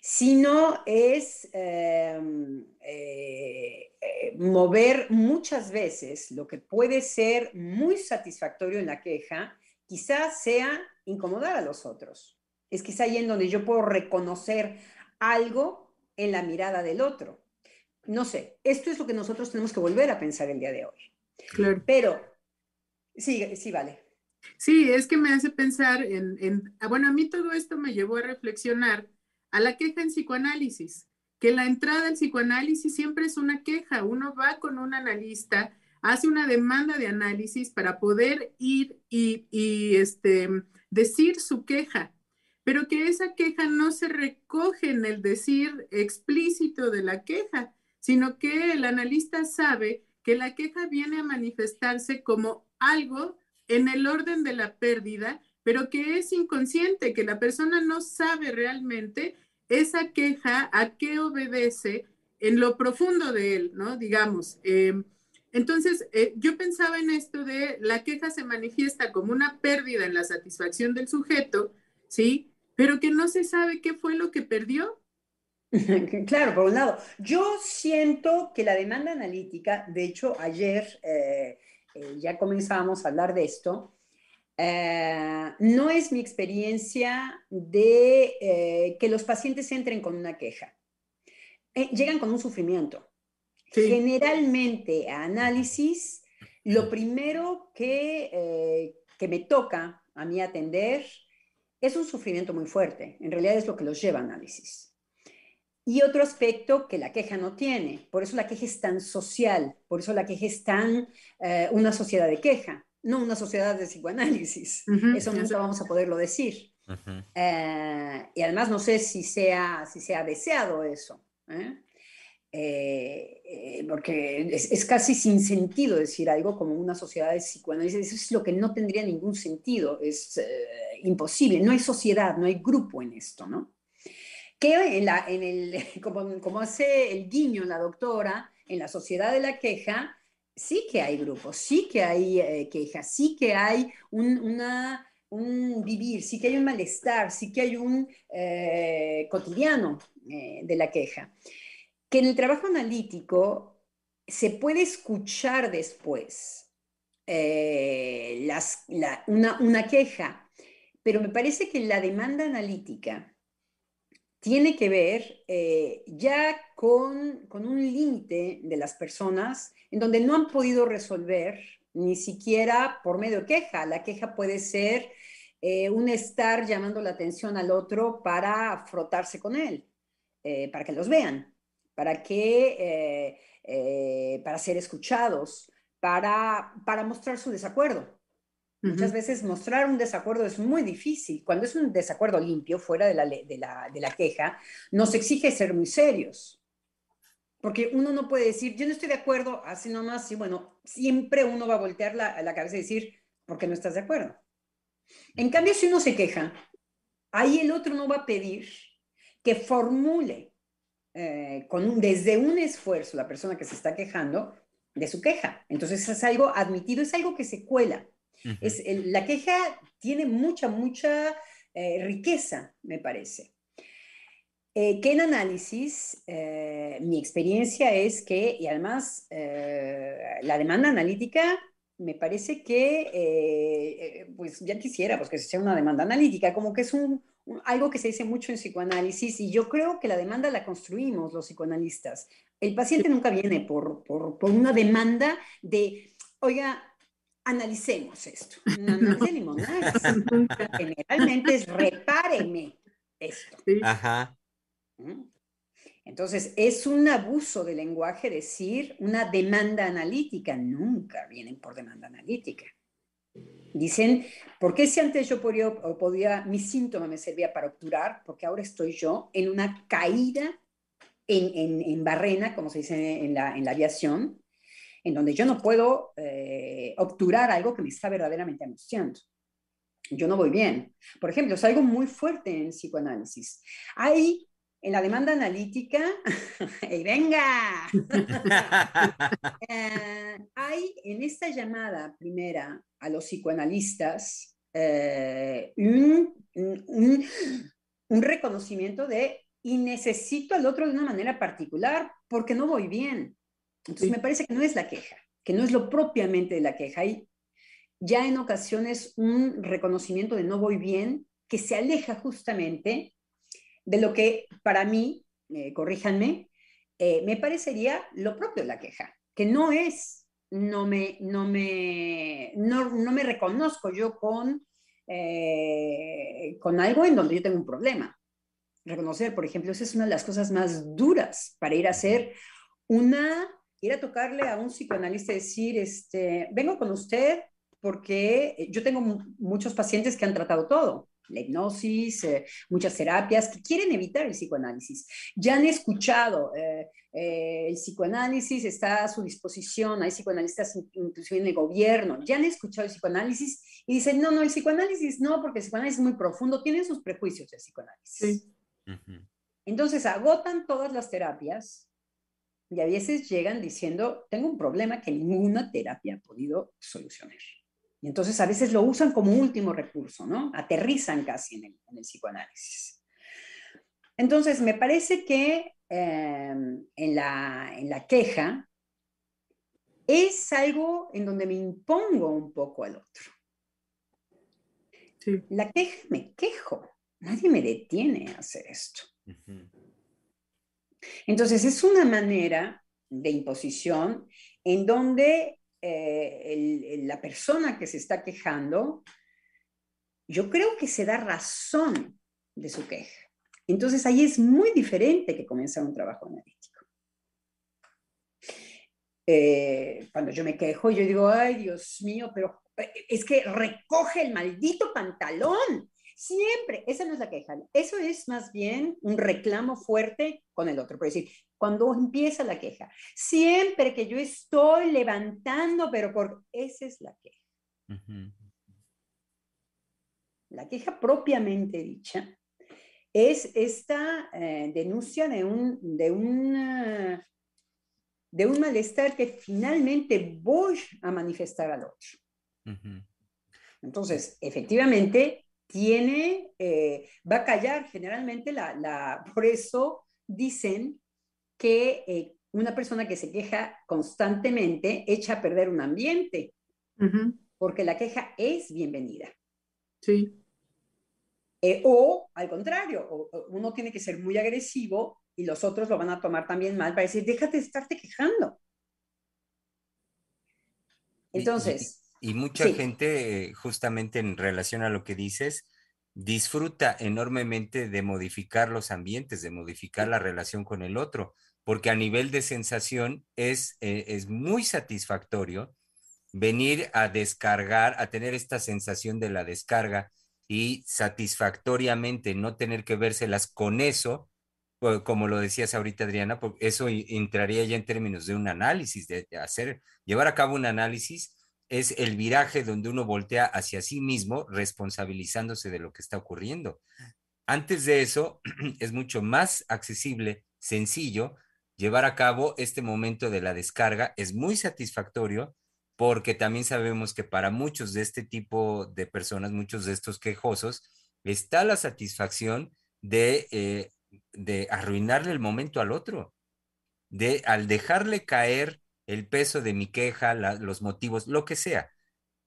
sino es em, eh, mover muchas veces lo que puede ser muy satisfactorio en la queja, quizás sea incomodar a los otros. Es quizá ahí en donde yo puedo reconocer algo en la mirada del otro. No sé, esto es lo que nosotros tenemos que volver a pensar el día de hoy. Claro. Pero, sí, sí, vale. Sí, es que me hace pensar en, ah, bueno, a mí todo esto me llevó a reflexionar a la queja en psicoanálisis, que la entrada al psicoanálisis siempre es una queja. Uno va con un analista, hace una demanda de análisis para poder ir y, y este, decir su queja, pero que esa queja no se recoge en el decir explícito de la queja, sino que el analista sabe que la queja viene a manifestarse como algo en el orden de la pérdida, pero que es inconsciente, que la persona no sabe realmente esa queja a qué obedece en lo profundo de él, ¿no? Digamos. Em, entonces, eh, yo pensaba en esto de la queja se manifiesta como una pérdida en la satisfacción del sujeto, ¿sí? Pero que no se sabe qué fue lo que perdió [laughs] Claro, por un lado. Yo siento que la demanda analítica, de hecho, ayer eh, eh, ya comenzábamos a hablar de esto, eh, no es mi experiencia de que los pacientes entren con una queja. llegan con un sufrimiento. Generalmente a análisis, lo primero que, que me toca a mí atender es un sufrimiento muy fuerte. En realidad es lo que los lleva a análisis. Y otro aspecto que la queja no tiene, por eso la queja es tan social, por eso la queja es tan eh, una sociedad de queja, no una sociedad de psicoanálisis. eso nunca vamos a poderlo decir. Eh, y además no sé si sea, si sea deseado eso. ¿eh? Porque es, casi sin sentido decir algo como una sociedad de psicoanálisis. Eso es lo que no tendría ningún sentido. Es imposible. No hay sociedad, no hay grupo en esto, ¿no? que en, el, [laughs] como, hace el guiño la doctora, en la sociedad de la queja, sí que hay grupos, sí que hay eh, quejas, sí que hay un, vivir, sí que hay un malestar, sí que hay un eh, cotidiano eh, de la queja. Que en el trabajo analítico se puede escuchar después las, una, queja, pero me parece que la demanda analítica tiene que ver eh, ya con, un límite de las personas en donde no han podido resolver ni siquiera por medio de queja. La queja puede ser eh, un estar llamando la atención al otro para frotarse con él, eh, para que los vean, para que, para ser escuchados, para, para mostrar su desacuerdo. Muchas veces mostrar un desacuerdo es muy difícil. Cuando es un desacuerdo limpio, fuera de la, de la, de la queja, nos exige ser muy serios. Porque uno no puede decir, yo no estoy de acuerdo, así nomás, y bueno, siempre uno va a voltear la, la cabeza y decir, ¿por qué no estás de acuerdo? En cambio, si uno se queja, ahí el otro no va a pedir que formule eh, con desde un esfuerzo la persona que se está quejando de su queja. Entonces es algo admitido, es algo que se cuela es, la queja tiene mucha, mucha eh, riqueza, me parece. Eh, que en análisis, eh, mi experiencia es que, y además eh, la demanda analítica me parece que, pues ya quisiera pues, que sea una demanda analítica, como que es un, algo que se dice mucho en psicoanálisis y yo creo que la demanda la construimos los psicoanalistas. El paciente nunca viene por, por, por una demanda de, oiga, analicemos esto. No, no es limonada. [laughs] Generalmente es repáreme esto. Ajá. ¿Mm? Entonces, es un abuso de lenguaje decir una demanda analítica. Nunca vienen por demanda analítica. Dicen, ¿por qué si antes yo podía, podía, mi síntoma me servía para obturar? Porque ahora estoy yo en una caída en, en, barrena, como se dice en la, en la aviación, en donde yo no puedo eh, obturar algo que me está verdaderamente angustiando. Yo no voy bien. Por ejemplo, es algo muy fuerte en psicoanálisis. Hay en la demanda analítica, [laughs] y venga, [laughs] eh, hay en esta llamada primera a los psicoanalistas eh, un, un, un, reconocimiento de y necesito al otro de una manera particular porque no voy bien. Entonces me parece que no es la queja, que no es lo propiamente de la queja. Hay ya en ocasiones un reconocimiento de no voy bien que se aleja justamente de lo que para mí, eh, corríjanme, eh, me parecería lo propio de la queja, que no es, no me, no me, no, no me reconozco yo con, eh, con algo en donde yo tengo un problema. Reconocer, por ejemplo, esa es una de las cosas más duras para ir a hacer una, ir a tocarle a un psicoanalista y decir, este, vengo con usted porque yo tengo muchos pacientes que han tratado todo la hipnosis, eh, muchas terapias que quieren evitar el psicoanálisis. Ya han escuchado, eh, eh, el psicoanálisis está a su disposición, hay psicoanalistas inclusive en el gobierno, ya han escuchado el psicoanálisis y dicen, no, no, el psicoanálisis no, porque el psicoanálisis es muy profundo, tienen sus prejuicios del psicoanálisis. Entonces agotan todas las terapias y a veces llegan diciendo, tengo un problema que ninguna terapia ha podido solucionar. Y entonces a veces lo usan como último recurso, ¿no? Aterrizan casi en el, psicoanálisis. Entonces, me parece que em, en, la, en la queja es algo en donde me impongo un poco al otro. La queja, me quejo. Nadie me detiene a hacer esto. Entonces, es una manera de imposición en donde eh, la persona que se está quejando, yo creo que se da razón de su queja. Entonces ahí es muy diferente que comenzar un trabajo analítico. Eh, cuando yo me quejo, yo digo, ay Dios mío, pero eh, es que recoge el maldito pantalón. Siempre, esa no es la queja. Eso es más bien un reclamo fuerte con el otro. Por decir, cuando empieza la queja, siempre que yo estoy levantando, pero por... Esa es la queja. La queja propiamente dicha es esta eh, denuncia de un, de, un, de un malestar que finalmente voy a manifestar al otro. Entonces, efectivamente, tiene, eh, va a callar generalmente la, la, por eso dicen que eh, una persona que se queja constantemente echa a perder un ambiente, porque la queja es bienvenida. Sí. Eh, o al contrario, uno tiene que ser muy agresivo y los otros lo van a tomar también mal para decir, déjate de estarte quejando. Entonces, y mucha gente, justamente en relación a lo que dices, disfruta enormemente de modificar los ambientes, de modificar la relación con el otro, porque a nivel de sensación es, eh, es muy satisfactorio venir a descargar, a tener esta sensación de la descarga y satisfactoriamente no tener que vérselas con eso, como lo decías ahorita Adriana, porque eso entraría ya en términos de un análisis, de hacer, llevar a cabo un análisis es el viraje donde uno voltea hacia sí mismo responsabilizándose de lo que está ocurriendo. Antes de eso, [clears throat] es mucho más accesible, sencillo, llevar a cabo este momento de la descarga. Es muy satisfactorio porque también sabemos que para muchos de este tipo de personas, muchos de estos quejosos, está la satisfacción de, eh, de arruinarle el momento al otro, de al dejarle caer el peso de mi queja, los motivos, lo que sea,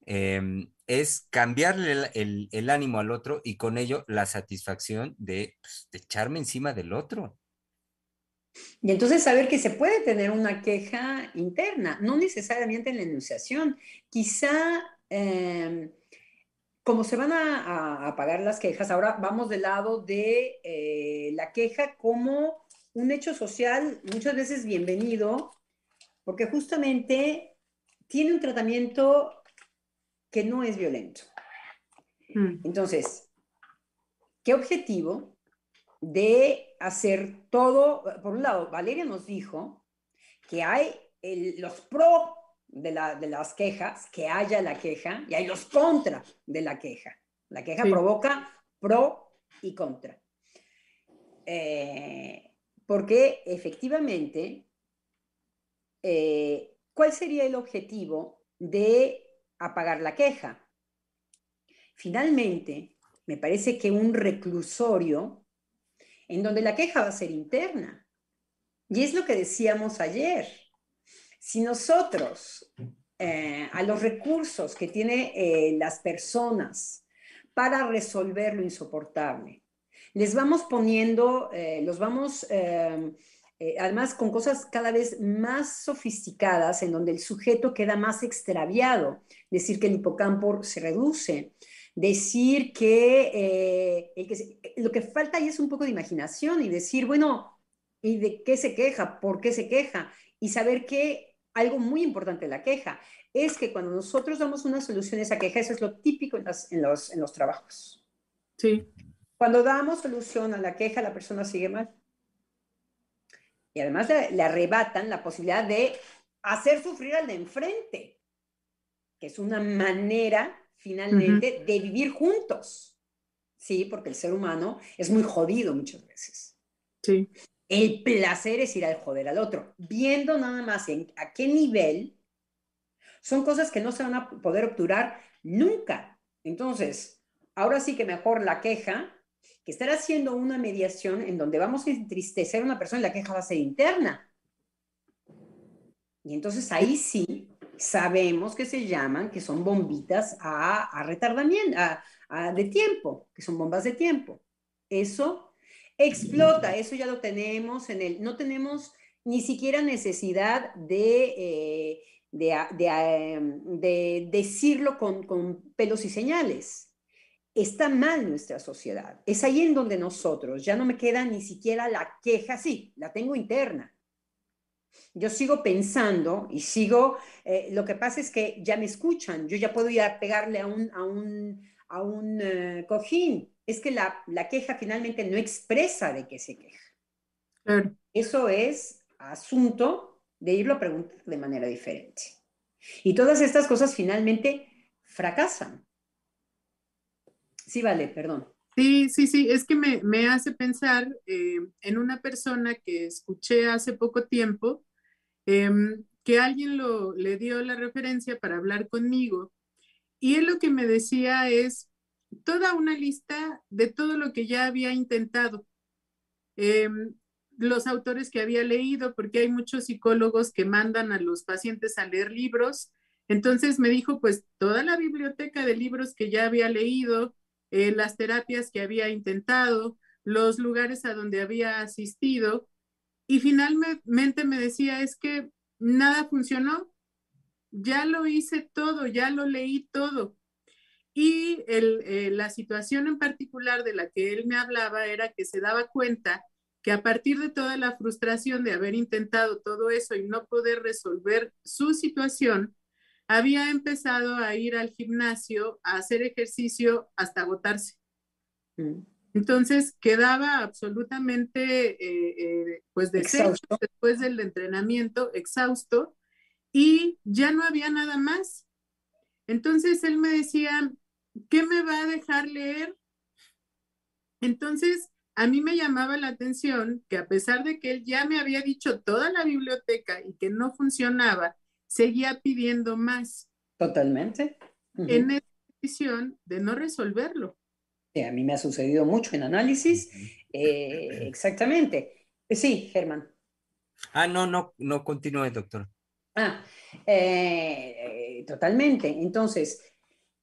em, es cambiarle el, ánimo al otro y con ello la satisfacción de, pues, de, echarme encima del otro. Y entonces saber que se puede tener una queja interna, no necesariamente en la enunciación, quizá em, como se van a, apagar las quejas, ahora vamos del lado de eh, la queja como un hecho social muchas veces bienvenido, porque justamente tiene un tratamiento que no es violento. Mm. Entonces, ¿qué objetivo de hacer todo? Por un lado, Valeria nos dijo que hay los pro de, las quejas, que haya la queja, y hay los contra de la queja. La queja provoca pro y contra. Eh, porque efectivamente, eh, ¿cuál sería el objetivo de apagar la queja? Finalmente, me parece que un reclusorio en donde la queja va a ser interna. Y es lo que decíamos ayer. Si nosotros eh, a los recursos que tienen eh, las personas para resolver lo insoportable, les vamos poniendo, eh, los vamos, además con cosas cada vez más sofisticadas, en donde el sujeto queda más extraviado, decir que el hipocampo se reduce, decir que, que lo que falta ahí es un poco de imaginación y decir, bueno, ¿y de qué se queja? ¿Por qué se queja? Y saber que algo muy importante de la queja es que cuando nosotros damos una solución a esa queja, eso es lo típico en, los, en los trabajos. Sí. Cuando damos solución a la queja, la persona sigue mal. Y además le, arrebatan la posibilidad de hacer sufrir al de enfrente, que es una manera finalmente de vivir juntos. Sí, porque el ser humano es muy jodido muchas veces. Sí. El placer es ir al joder al otro, viendo nada más en, a qué nivel son cosas que no se van a poder obturar nunca. Entonces, ahora sí que mejor la queja, que estar haciendo una mediación en donde vamos a entristecer a una persona y la queja va a ser interna. Y entonces ahí sí sabemos que se llaman, que son bombitas a, retardamiento, de tiempo, que son bombas de tiempo. Eso explota, eso ya lo tenemos en el, no tenemos ni siquiera necesidad de, eh, em, de, decirlo con, con, pelos y señales. Está mal nuestra sociedad. Es ahí en donde nosotros, ya no me queda ni siquiera la queja, sí, la tengo interna. Yo sigo pensando y sigo, eh, lo que pasa es que ya me escuchan, yo ya puedo ir a pegarle a un, a un, a un eh, cojín, es que la, queja finalmente no expresa de qué se queja. Eso es asunto de irlo a preguntar de manera diferente. Y todas estas cosas finalmente fracasan. Sí, vale, perdón. Sí, sí, sí, es que me, hace pensar eh, en una persona que escuché hace poco tiempo, em, que alguien lo, le dio la referencia para hablar conmigo, y él lo que me decía es, toda una lista de todo lo que ya había intentado. Em, los autores que había leído, porque hay muchos psicólogos que mandan a los pacientes a leer libros. Entonces me dijo, pues toda la biblioteca de libros que ya había leído, eh, las terapias que había intentado, los lugares a donde había asistido. Y finalmente me decía, es que nada funcionó. Ya lo hice todo, ya lo leí todo. Y eh, la situación en particular de la que él me hablaba era que se daba cuenta que a partir de toda la frustración de haber intentado todo eso y no poder resolver su situación, había empezado a ir al gimnasio a hacer ejercicio hasta agotarse. Mm. Entonces quedaba absolutamente eh, eh, pues después del entrenamiento, exhausto, y ya no había nada más. Entonces él me decía, ¿qué me va a dejar leer? Entonces, a mí me llamaba la atención que a pesar de que él ya me había dicho toda la biblioteca y que no funcionaba, seguía pidiendo más. Totalmente. En esa decisión de no resolverlo. a mí me ha sucedido mucho en análisis Eh, exactamente. Sí, Germán. Ah, no, no, no continúe, doctor. Ah, eh, totalmente. Entonces,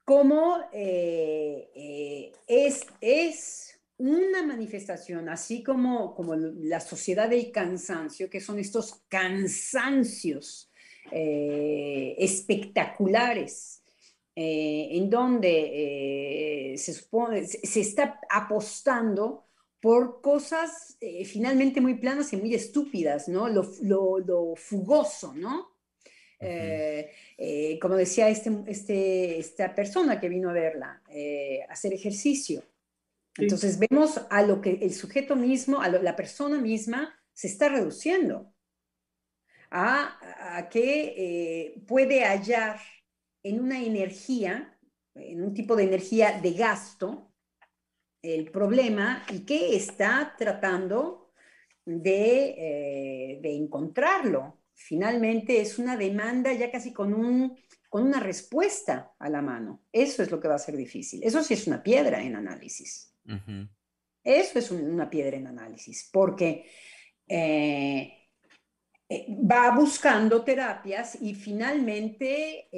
¿cómo es, es una manifestación, así como, como la sociedad del cansancio, que son estos cansancios espectaculares, en donde se supone, se está apostando por cosas eh, finalmente muy planas y muy estúpidas, ¿no? Lo, lo, fugoso, ¿no? Eh, eh, como decía este, este, esta persona que vino a verla, hacer ejercicio. Entonces vemos a lo que el sujeto mismo, a la persona misma, se está reduciendo a, a que puede hallar en una energía, en un tipo de energía de gasto, el problema y que está tratando de, eh, encontrarlo. Finalmente es una demanda ya casi con, un, con una respuesta a la mano. Eso es lo que va a ser difícil. Eso sí es una piedra en análisis. Eso es una piedra en análisis, porque eh, eh, va buscando terapias y finalmente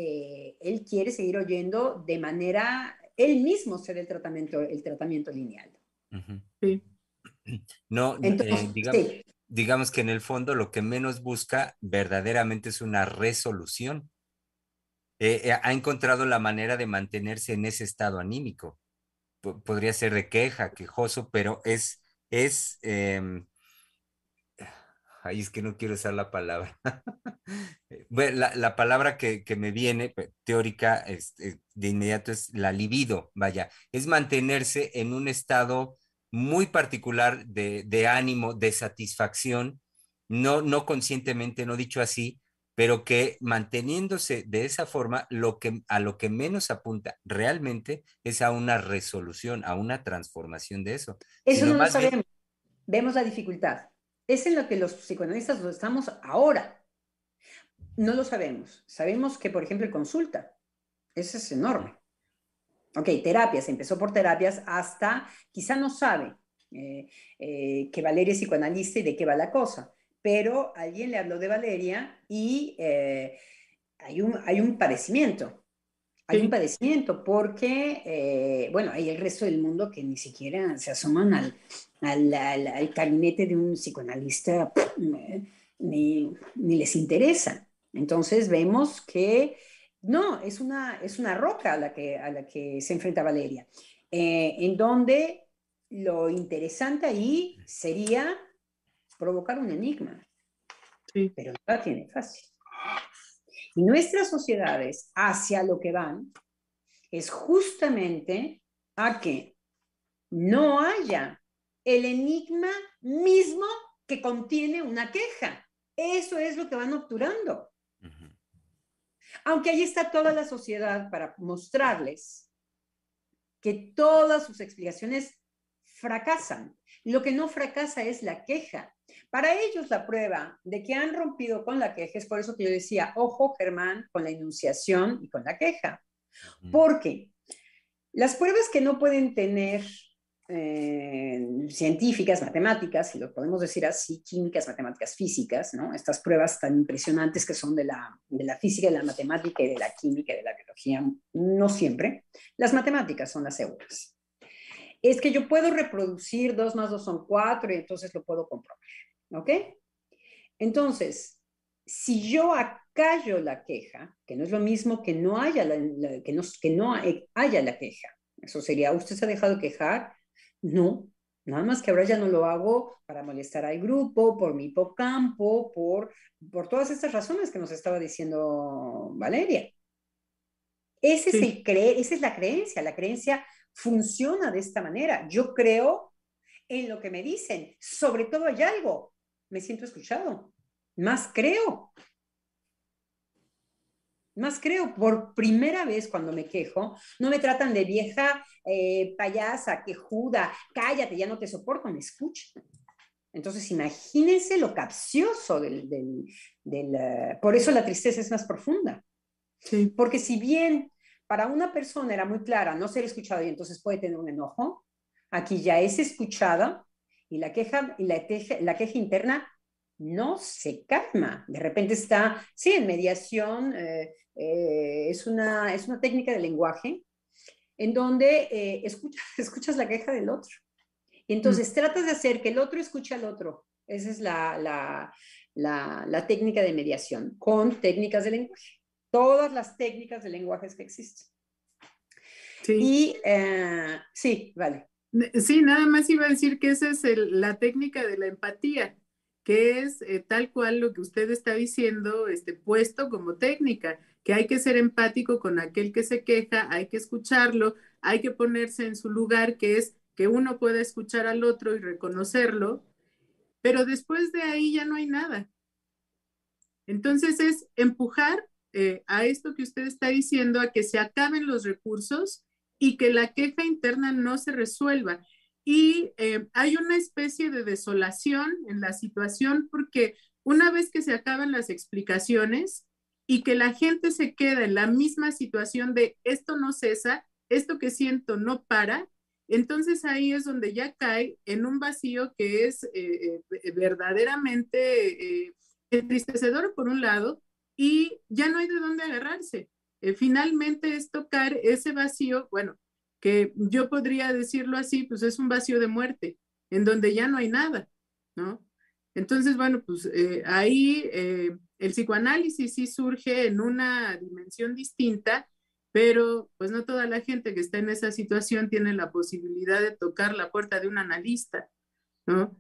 él quiere seguir oyendo de manera él mismo se el tratamiento, el tratamiento lineal. Sí. [clears throat] No, eh, digamos, que en el fondo lo que menos busca verdaderamente es una resolución. Eh, eh, ha encontrado la manera de mantenerse en ese estado anímico. podría ser de queja, quejoso, pero es, es Ahí es que no quiero usar la palabra. [laughs] bueno, la, palabra que, me viene teórica este, de inmediato es la libido, vaya, es mantenerse en un estado muy particular de, ánimo, de satisfacción, no, no conscientemente, no dicho así, pero que manteniéndose de esa forma, lo que, a lo que menos apunta realmente es a una resolución, a una transformación de eso. Eso no lo sabemos. Vemos la dificultad. Es en lo que los psicoanalistas estamos ahora. No lo sabemos. Sabemos que, por ejemplo, consulta. Eso es enorme. Ok, terapias. Empezó por terapias hasta, quizá no sabe eh, eh, que Valeria es psicoanalista y de qué va la cosa, pero alguien le habló de Valeria y eh, hay, un, hay un padecimiento. Hay un padecimiento porque, bueno, hay el resto del mundo que ni siquiera se asoman al, al, al, gabinete de un psicoanalista ni, ni, les interesa. Entonces vemos que no, es una, es una roca a la, que, a la que se enfrenta Valeria, eh, en donde lo interesante ahí sería provocar un enigma. Pero no la tiene fácil. Y nuestras sociedades hacia lo que van es justamente a que no haya el enigma mismo que contiene una queja. Eso es lo que van obturando. Aunque ahí está toda la sociedad para mostrarles que todas sus explicaciones fracasan. Lo que no fracasa es la queja. Para ellos la prueba de que han rompido con la queja es por eso que yo decía, ojo Germán, con la enunciación y con la queja. Porque las pruebas que no pueden tener eh, científicas, matemáticas, si lo podemos decir así, químicas, matemáticas, físicas, ¿no? Estas pruebas tan impresionantes que son de la, de la física, de la matemática y de la química y de la biología, no siempre. Las matemáticas son las seguras. Es que yo puedo reproducir 2 más 2 son 4 y entonces lo puedo comprobar, ¿ok? Entonces, si yo acallo la queja, que no es lo mismo que no haya la, que no, que no haya la queja, eso sería, usted se ha dejado quejar, no, nada más que ahora ya no lo hago para molestar al grupo, por mi hipocampo, por, por todas estas razones que nos estaba diciendo Valeria. Ese es el cre esa es la creencia, la creencia funciona de esta manera. Yo creo en lo que me dicen, sobre todo hay algo, me siento escuchado, más creo. Más creo, por primera vez cuando me quejo, no me tratan de vieja eh, payasa, quejuda, cállate, ya no te soporto, me escuchan. Entonces, imagínense lo capcioso del... del, eh, por eso la tristeza es más profunda. Sí. Porque si bien para una persona era muy clara no ser escuchado y entonces puede tener un enojo, aquí ya es escuchada y la queja, y la la queja interna no se calma. De repente está, sí, en mediación eh, eh, es, una, es una técnica de lenguaje en donde eh, escuchas, [laughs] escuchas la queja del otro. Y entonces mm. tratas de hacer que el otro escuche al otro. Esa es la, la, la, técnica de mediación con técnicas de lenguaje. Todas las técnicas de lenguaje que existen. Sí. Y sí, vale. Sí, nada más iba a decir que esa es la técnica de la empatía que es eh, tal cual lo que usted está diciendo, este, puesto como técnica, que hay que ser empático con aquel que se queja, hay que escucharlo, hay que ponerse en su lugar, que es que uno pueda escuchar al otro y reconocerlo, pero después de ahí ya no hay nada. Entonces es empujar eh, a esto que usted está diciendo, a que se acaben los recursos y que la queja interna no se resuelva. Y eh, hay una especie de desolación en la situación porque una vez que se acaban las explicaciones y que la gente se queda en la misma situación de esto no cesa, esto que siento no para, entonces ahí es donde ya cae en un vacío que es eh, verdaderamente entristecedor por un lado y ya no hay de dónde agarrarse. finalmente es tocar ese vacío, bueno, que yo podría decirlo así, pues es un vacío de muerte, en donde ya no hay nada, ¿no? Entonces, bueno, pues eh, ahí eh, el psicoanálisis sí surge en una dimensión distinta, pero pues no toda la gente que está en esa situación tiene la posibilidad de tocar la puerta de un analista, ¿no?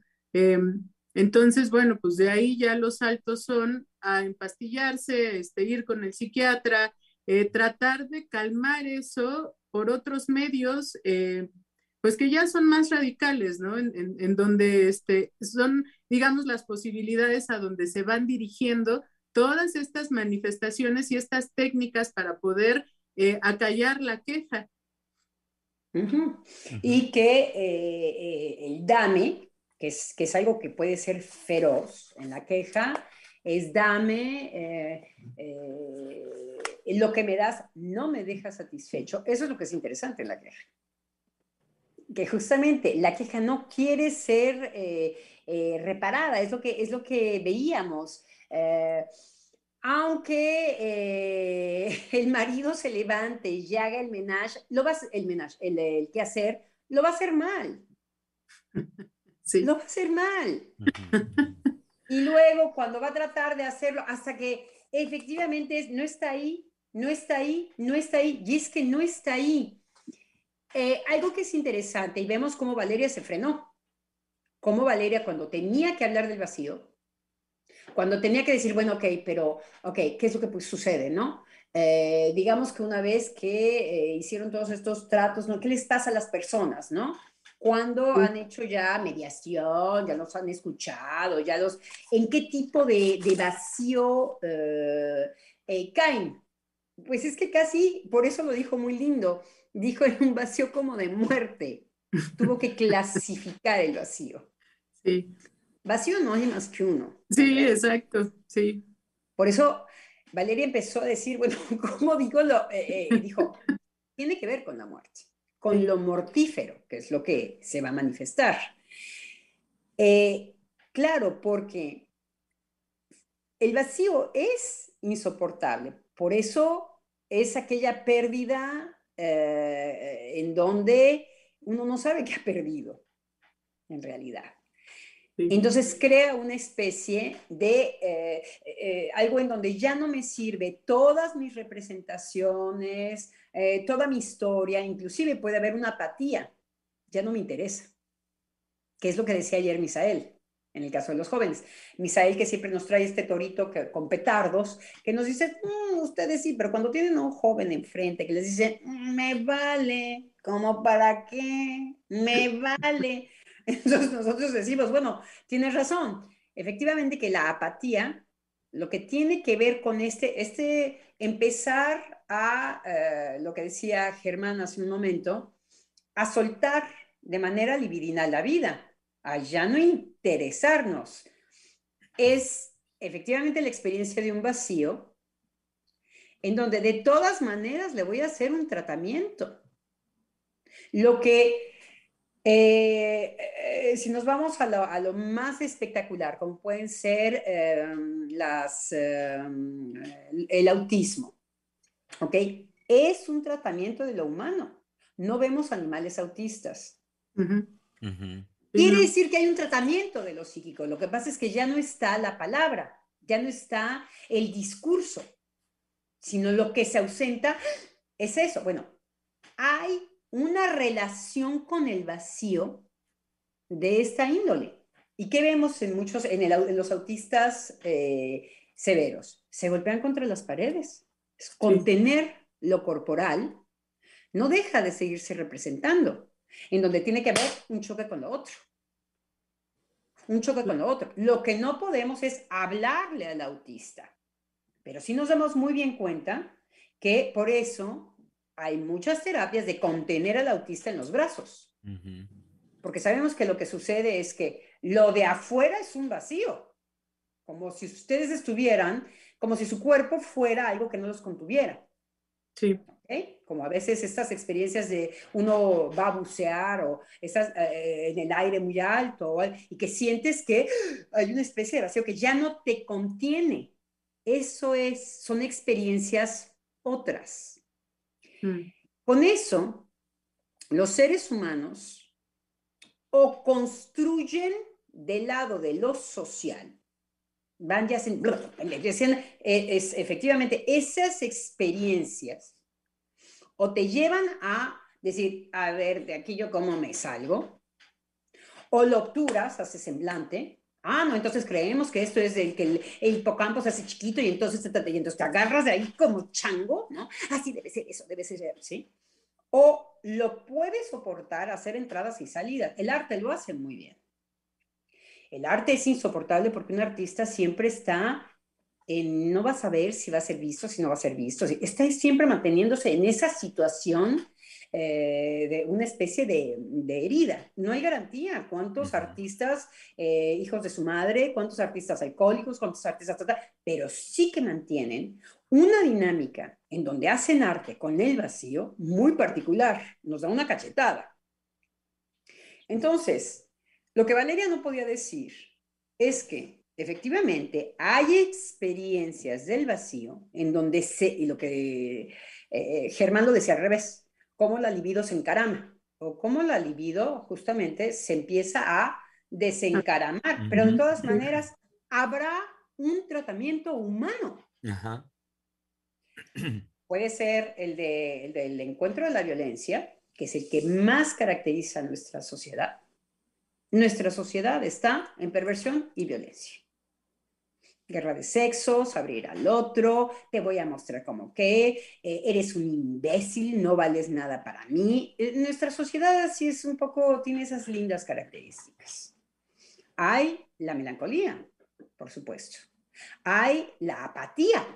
Entonces, bueno, pues de ahí ya los saltos son a empastillarse, este, ir con el psiquiatra, eh, tratar de calmar eso por otros medios, eh, pues que ya son más radicales, ¿no? En, donde este, son, digamos, las posibilidades a donde se van dirigiendo todas estas manifestaciones y estas técnicas para poder eh, acallar la queja. Y que eh, el dame, que es, que es algo que puede ser feroz en la queja, es dame, lo que me das no me deja satisfecho. Eso es lo que es interesante en la queja. Que justamente la queja no quiere ser eh, eh, reparada, es lo que, es lo que veíamos. Eh, aunque [laughs] el marido se levante y haga el menage, lo va, el, menage el, el que hacer, lo va a hacer mal. [laughs] Sí. Lo va a hacer mal. [laughs] y luego, cuando va a tratar de hacerlo, hasta que efectivamente no está ahí, no está ahí, no está ahí, y es que no está ahí. Eh, algo que es interesante, y vemos cómo Valeria se frenó, cómo Valeria cuando tenía que hablar del vacío, cuando tenía que decir, bueno, ok, pero, ok, ¿qué es lo que pues, sucede, no? Eh, digamos que una vez que eh, hicieron todos estos tratos, ¿no? ¿Qué les pasa a las personas, no? Cuando han hecho ya mediación, ya los han escuchado, ya los, ¿en qué tipo de, de vacío caen? Pues es que casi, por eso lo dijo muy lindo, dijo en un vacío como de muerte. Tuvo que clasificar el vacío. Sí. Vacío no hay más que uno. Sí, exacto, sí. Por eso Valeria empezó a decir, bueno, [laughs] ¿cómo digo lo? Eh, eh, dijo, tiene que ver con la muerte, con lo mortífero, que es lo que se va a manifestar. Eh, claro, porque el vacío es insoportable. Por eso es aquella pérdida eh, en donde uno no sabe que ha perdido, en realidad. Entonces crea una especie de eh, eh, algo en donde ya no me sirve todas mis representaciones, toda mi historia, inclusive puede haber una apatía, ya no me interesa, que es lo que decía ayer Misael en el caso de los jóvenes. Misael, que siempre nos trae este torito que, con petardos, que nos dice, mm, ustedes sí, pero cuando tienen a un joven enfrente que les dice, mm, me vale, ¿como para qué? Me vale. [laughs] Entonces nosotros decimos, bueno, tienes razón. Efectivamente que la apatía, lo que tiene que ver con este, este empezar a, eh, lo que decía Germán hace un momento, a soltar de manera libidinal la vida a ya no interesarnos. Es efectivamente la experiencia de un vacío en donde de todas maneras le voy a hacer un tratamiento. Lo que Eh, eh, si nos vamos a lo, más espectacular, como pueden ser em, las, em, el autismo, ¿ok? Es un tratamiento de lo humano. No vemos animales autistas. Quiere decir que hay un tratamiento de lo psíquico. Lo que pasa es que ya no está la palabra, ya no está el discurso, sino lo que se ausenta es eso. Bueno, hay una relación con el vacío de esta índole. ¿Y qué vemos en muchos, en, los autistas eh, severos? Se golpean contra las paredes. Contener lo corporal no deja de seguirse representando, en donde tiene que haber un choque con lo otro. Un choque con lo otro. Lo que no podemos es hablarle al autista. Pero sí nos damos muy bien cuenta que por eso hay muchas terapias de contener al autista en los brazos. Porque sabemos que lo que sucede es que lo de afuera es un vacío, como si ustedes estuvieran, como si su cuerpo fuera algo que no los contuviera. Sí. Como a veces estas experiencias de uno va a bucear o estás eh, en el aire muy alto y que sientes que hay una especie de vacío que ya no te contiene. Eso es, son experiencias otras. Mm. Con eso, los seres humanos o construyen del lado de lo social, van ya eh, es, efectivamente esas experiencias o te llevan a decir, a ver, de aquí yo cómo me salgo, o lo obturas, hace semblante, ah, no, entonces creemos que esto es el que el, hipocampo se hace chiquito y entonces, y entonces te agarras de ahí como chango, ¿no? Así debe ser eso, debe ser, ¿sí? O lo puedes soportar hacer entradas y salidas. El arte lo hace muy bien. El arte es insoportable porque un artista siempre está en, no va a saber si va a ser visto, si no va a ser visto. Está siempre manteniéndose en esa situación eh, de una especie de, herida. No hay garantía. ¿Cuántos artistas, eh, hijos de su madre, cuántos artistas alcohólicos, cuántos artistas, pero sí que mantienen una dinámica en donde hacen arte con el vacío muy particular. Nos da una cachetada. Entonces, lo que Valeria no podía decir es que efectivamente hay experiencias del vacío en donde se, y lo que eh, Germán lo decía al revés, cómo la libido se encarama o cómo la libido justamente se empieza a desencaramar. Pero de todas maneras, habrá un tratamiento humano. [clears throat] Puede ser el, el del encuentro de la violencia, que es el que más caracteriza a nuestra sociedad. Nuestra sociedad está en perversión y violencia guerra de sexos, abrir al otro, te voy a mostrar como que eh, eres un imbécil, no vales nada para mí. Eh, nuestra sociedad así es un poco, tiene esas lindas características. Hay la melancolía, por supuesto. Hay la apatía,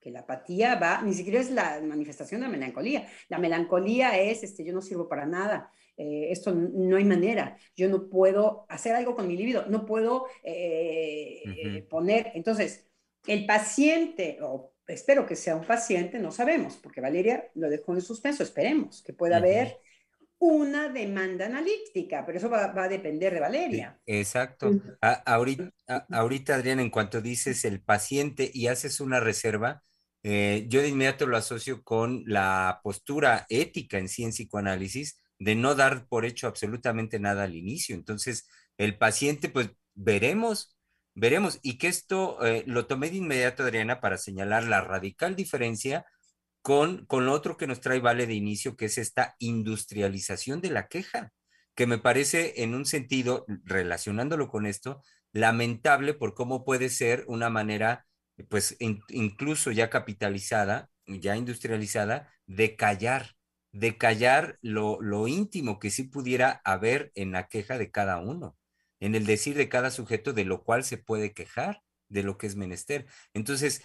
que la apatía va, ni siquiera es la manifestación de la melancolía. La melancolía es, este, yo no sirvo para nada, eh, esto no hay manera, yo no puedo hacer algo con mi libido, no puedo eh, eh, poner, entonces, el paciente, o espero que sea un paciente, no sabemos, porque Valeria lo dejó en suspenso, esperemos que pueda haber una demanda analítica, pero eso va, a depender de Valeria. Exacto. ahorita, ahorita, Adriana, en cuanto dices el paciente y haces una reserva, yo de inmediato lo asocio con la postura ética en sí en psicoanálisis, de no dar por hecho absolutamente nada al inicio. Entonces, el paciente, pues veremos, veremos. Y que esto eh, lo tomé de inmediato, Adriana, para señalar la radical diferencia con, con lo otro que nos trae Vale de inicio, que es esta industrialización de la queja, que me parece en un sentido, relacionándolo con esto, lamentable por cómo puede ser una manera, pues incluso ya capitalizada, ya industrializada, de callar de callar lo, lo íntimo que sí pudiera haber en la queja de cada uno, en el decir de cada sujeto de lo cual se puede quejar, de lo que es menester. Entonces,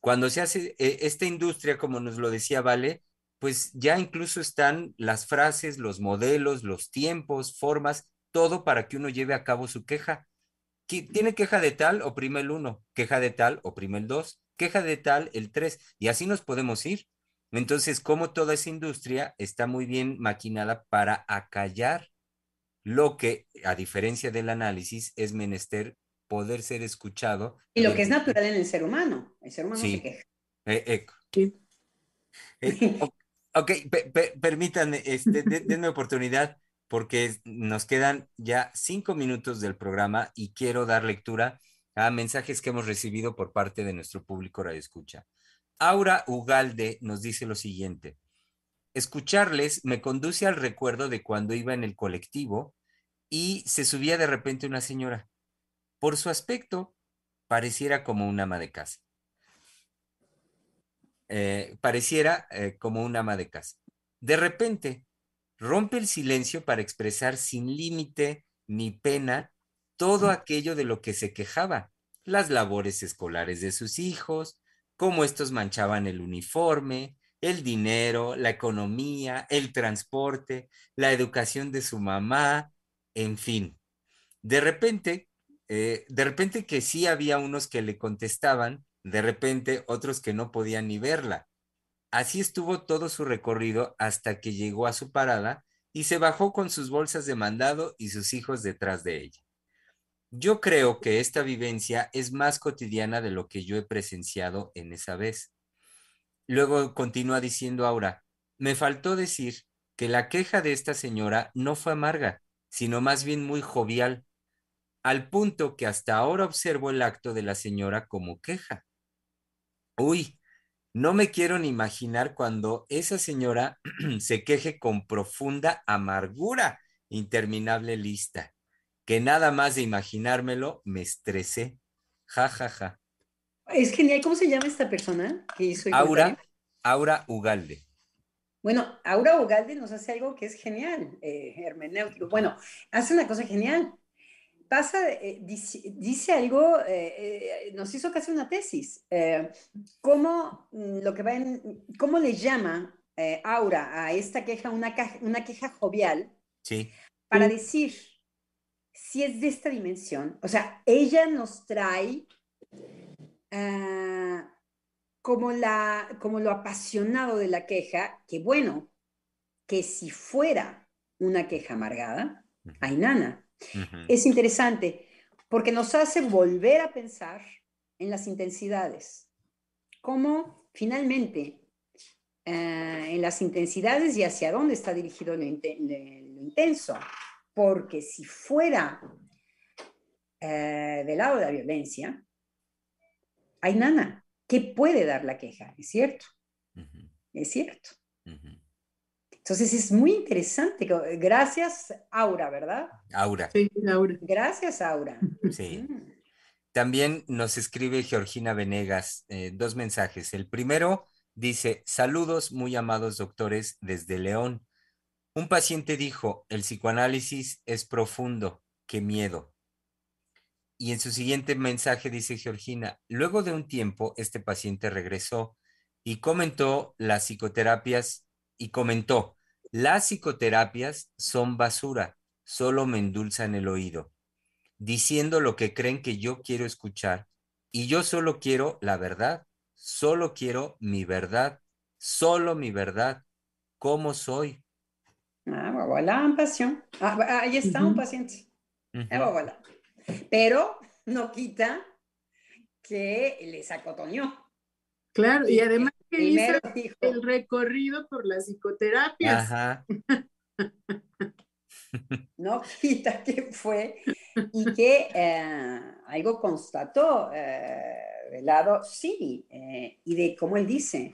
cuando se hace eh, esta industria, como nos lo decía Vale, pues ya incluso están las frases, los modelos, los tiempos, formas, todo para que uno lleve a cabo su queja. ¿Tiene queja de tal? Oprime el uno, queja de tal, oprime el dos, queja de tal, el tres, y así nos podemos ir. Entonces, como toda esa industria está muy bien maquinada para acallar lo que, a diferencia del análisis, es menester poder ser escuchado. Y lo que es natural en el ser humano. El ser humano se queja. Eh, eh, [laughs] eh ok, permítanme, este, denme oportunidad porque nos quedan ya cinco minutos del programa y quiero dar lectura a mensajes que hemos recibido por parte de nuestro público Radio Escucha. Aura Ugalde nos dice lo siguiente. Escucharles me conduce al recuerdo de cuando iba en el colectivo y se subía de repente una señora. Por su aspecto, pareciera como un ama de casa. Eh, pareciera eh, como un ama de casa. De repente, rompe el silencio para expresar sin límite ni pena todo aquello de lo que se quejaba, las labores escolares de sus hijos, cómo estos manchaban el uniforme, el dinero, la economía, el transporte, la educación de su mamá, en fin. De repente, eh, de repente que sí había unos que le contestaban, de repente otros que no podían ni verla. Así estuvo todo su recorrido hasta que llegó a su parada y se bajó con sus bolsas de mandado y sus hijos detrás de ella. Yo creo que esta vivencia es más cotidiana de lo que yo he presenciado en esa vez. Luego continúa diciendo Aura, me faltó decir que la queja de esta señora no fue amarga, sino más bien muy jovial, al punto que hasta ahora observo el acto de la señora como queja. Uy, no me quiero ni imaginar cuando esa señora [clears throat] se queje con profunda amargura, interminable lista que nada más de imaginármelo me estresé. Ja, ja, ja. Es genial. ¿Cómo se llama esta persona Aura, Aura Ugalde. Bueno, Aura Ugalde nos hace algo que es genial, eh, hermenéutico. Bueno, hace una cosa genial. Pasa, eh, dice, algo, eh, nos hizo casi una tesis. ¿Cómo, mm, lo que va en, ¿Cómo le llama Aura a esta queja una, una queja jovial? Sí. Para decir, si es de esta dimensión, o sea, ella nos trae ah, como, la, como lo apasionado de la queja, que bueno, que si fuera una queja amargada, hay nana. Es interesante porque nos hace volver a pensar en las intensidades, como finalmente ah, en las intensidades y hacia dónde está dirigido lo intenso porque si fuera eh, del lado de la violencia, hay nana. ¿Qué puede dar la queja? Es cierto. Es cierto. Entonces es muy interesante. Gracias, Aura, ¿verdad? Aura. Sí, Aura. Gracias, Aura. Sí. Mm. También nos escribe Georgina Venegas eh, dos mensajes. El primero dice, saludos muy amados doctores desde León. Un paciente dijo, el psicoanálisis es profundo, qué miedo. Y en su siguiente mensaje dice Georgina, luego de un tiempo este paciente regresó y comentó las psicoterapias y comentó, las psicoterapias son basura, solo me endulzan el oído, diciendo lo que creen que yo quiero escuchar y yo solo quiero la verdad, solo quiero mi verdad, solo mi verdad, cómo soy, Ah, voilà, un pasión. Ah, ahí está un paciente. Ah, Pero no quita que les acotoñó. Claro, y además que hizo el recorrido por las psicoterapias. Ajá. [laughs] no quita que fue y que eh, algo constató eh, del lado, sí, eh, y de cómo él dice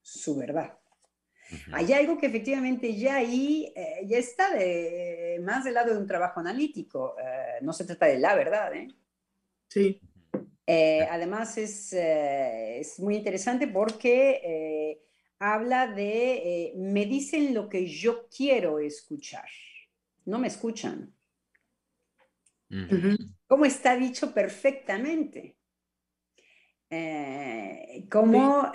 su verdad. Hay algo que efectivamente ya ahí eh, ya está de, más del lado de un trabajo analítico. Eh, no se trata de la verdad. ¿eh? Sí. además es, es, muy interesante porque habla de me dicen lo que yo quiero escuchar. No me escuchan. Como está dicho perfectamente. como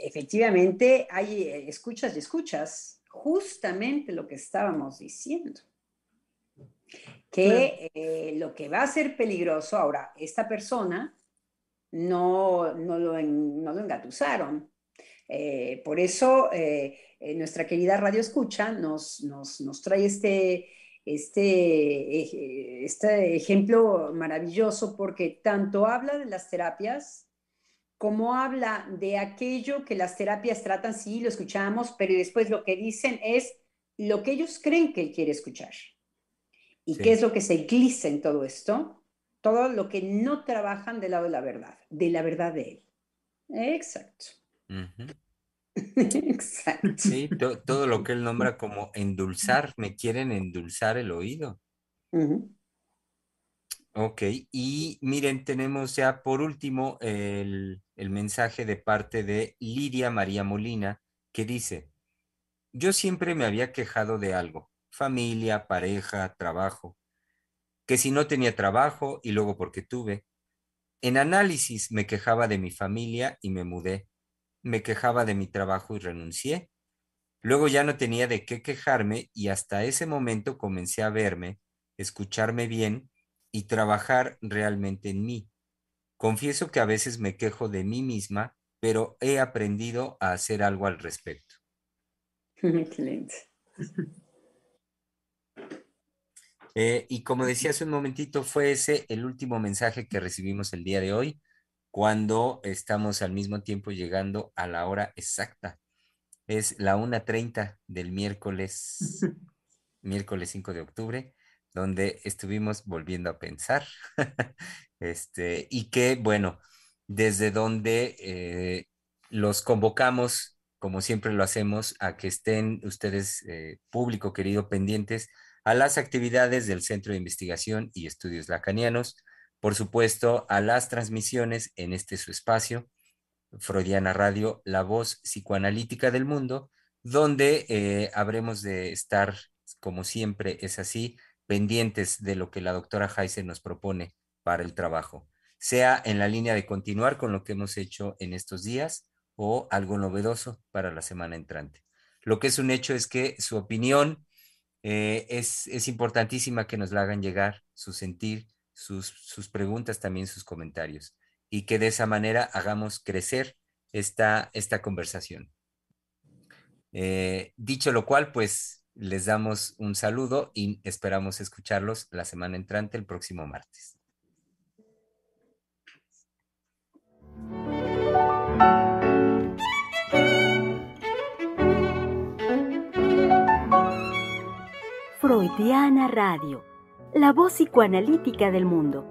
efectivamente hay eh, escuchas y escuchas, justamente lo que estábamos diciendo. Que eh, lo que va a ser peligroso, ahora, esta persona no, no, lo, no lo engatusaron. Eh, por eso eh, nuestra querida Radio Escucha nos, nos, nos trae este, este, este ejemplo maravilloso porque tanto habla de las terapias como habla de aquello que las terapias tratan, sí, lo escuchamos, pero después lo que dicen es lo que ellos creen que él quiere escuchar. ¿Y qué es lo que se eclipsa en todo esto? Todo lo que no trabajan del lado de la verdad, de la verdad de él. Exacto. [laughs] Exacto. Sí, todo lo que él nombra como endulzar, me quieren endulzar el oído. Ok, y miren, tenemos ya por último el, el mensaje de parte de Lidia María Molina, que dice, yo siempre me había quejado de algo, familia, pareja, trabajo, que si no tenía trabajo y luego porque tuve. En análisis me quejaba de mi familia y me mudé. Me quejaba de mi trabajo y renuncié. Luego ya no tenía de qué quejarme y hasta ese momento comencé a verme, escucharme bien y trabajar realmente en mí. Confieso que a veces me quejo de mí misma, pero he aprendido a hacer algo al respecto. [laughs] Excelente. Eh, y como decía hace un momentito, fue ese el último mensaje que recibimos el día de hoy, cuando estamos al mismo tiempo llegando a la hora exacta. Es la 1.30 del miércoles, [laughs] miércoles 5 de octubre, donde estuvimos volviendo a pensar. [laughs] este, y que, bueno, desde donde eh, los convocamos, como siempre lo hacemos, a que estén ustedes, eh, público querido, pendientes a las actividades del Centro de Investigación y Estudios Lacanianos, por supuesto, a las transmisiones en este su espacio, Freudiana Radio, la voz psicoanalítica del mundo, donde eh, habremos de estar, como siempre es así, pendientes de lo que la doctora Heise nos propone para el trabajo, sea en la línea de continuar con lo que hemos hecho en estos días o algo novedoso para la semana entrante. Lo que es un hecho es que su opinión eh, es, es, importantísima que nos la hagan llegar, su sentir, sus, sus, preguntas, también sus comentarios, y que de esa manera hagamos crecer esta, esta conversación. Eh, dicho lo cual, pues les damos un saludo y esperamos escucharlos la semana entrante, el próximo martes. Freudiana Radio, la voz psicoanalítica del mundo.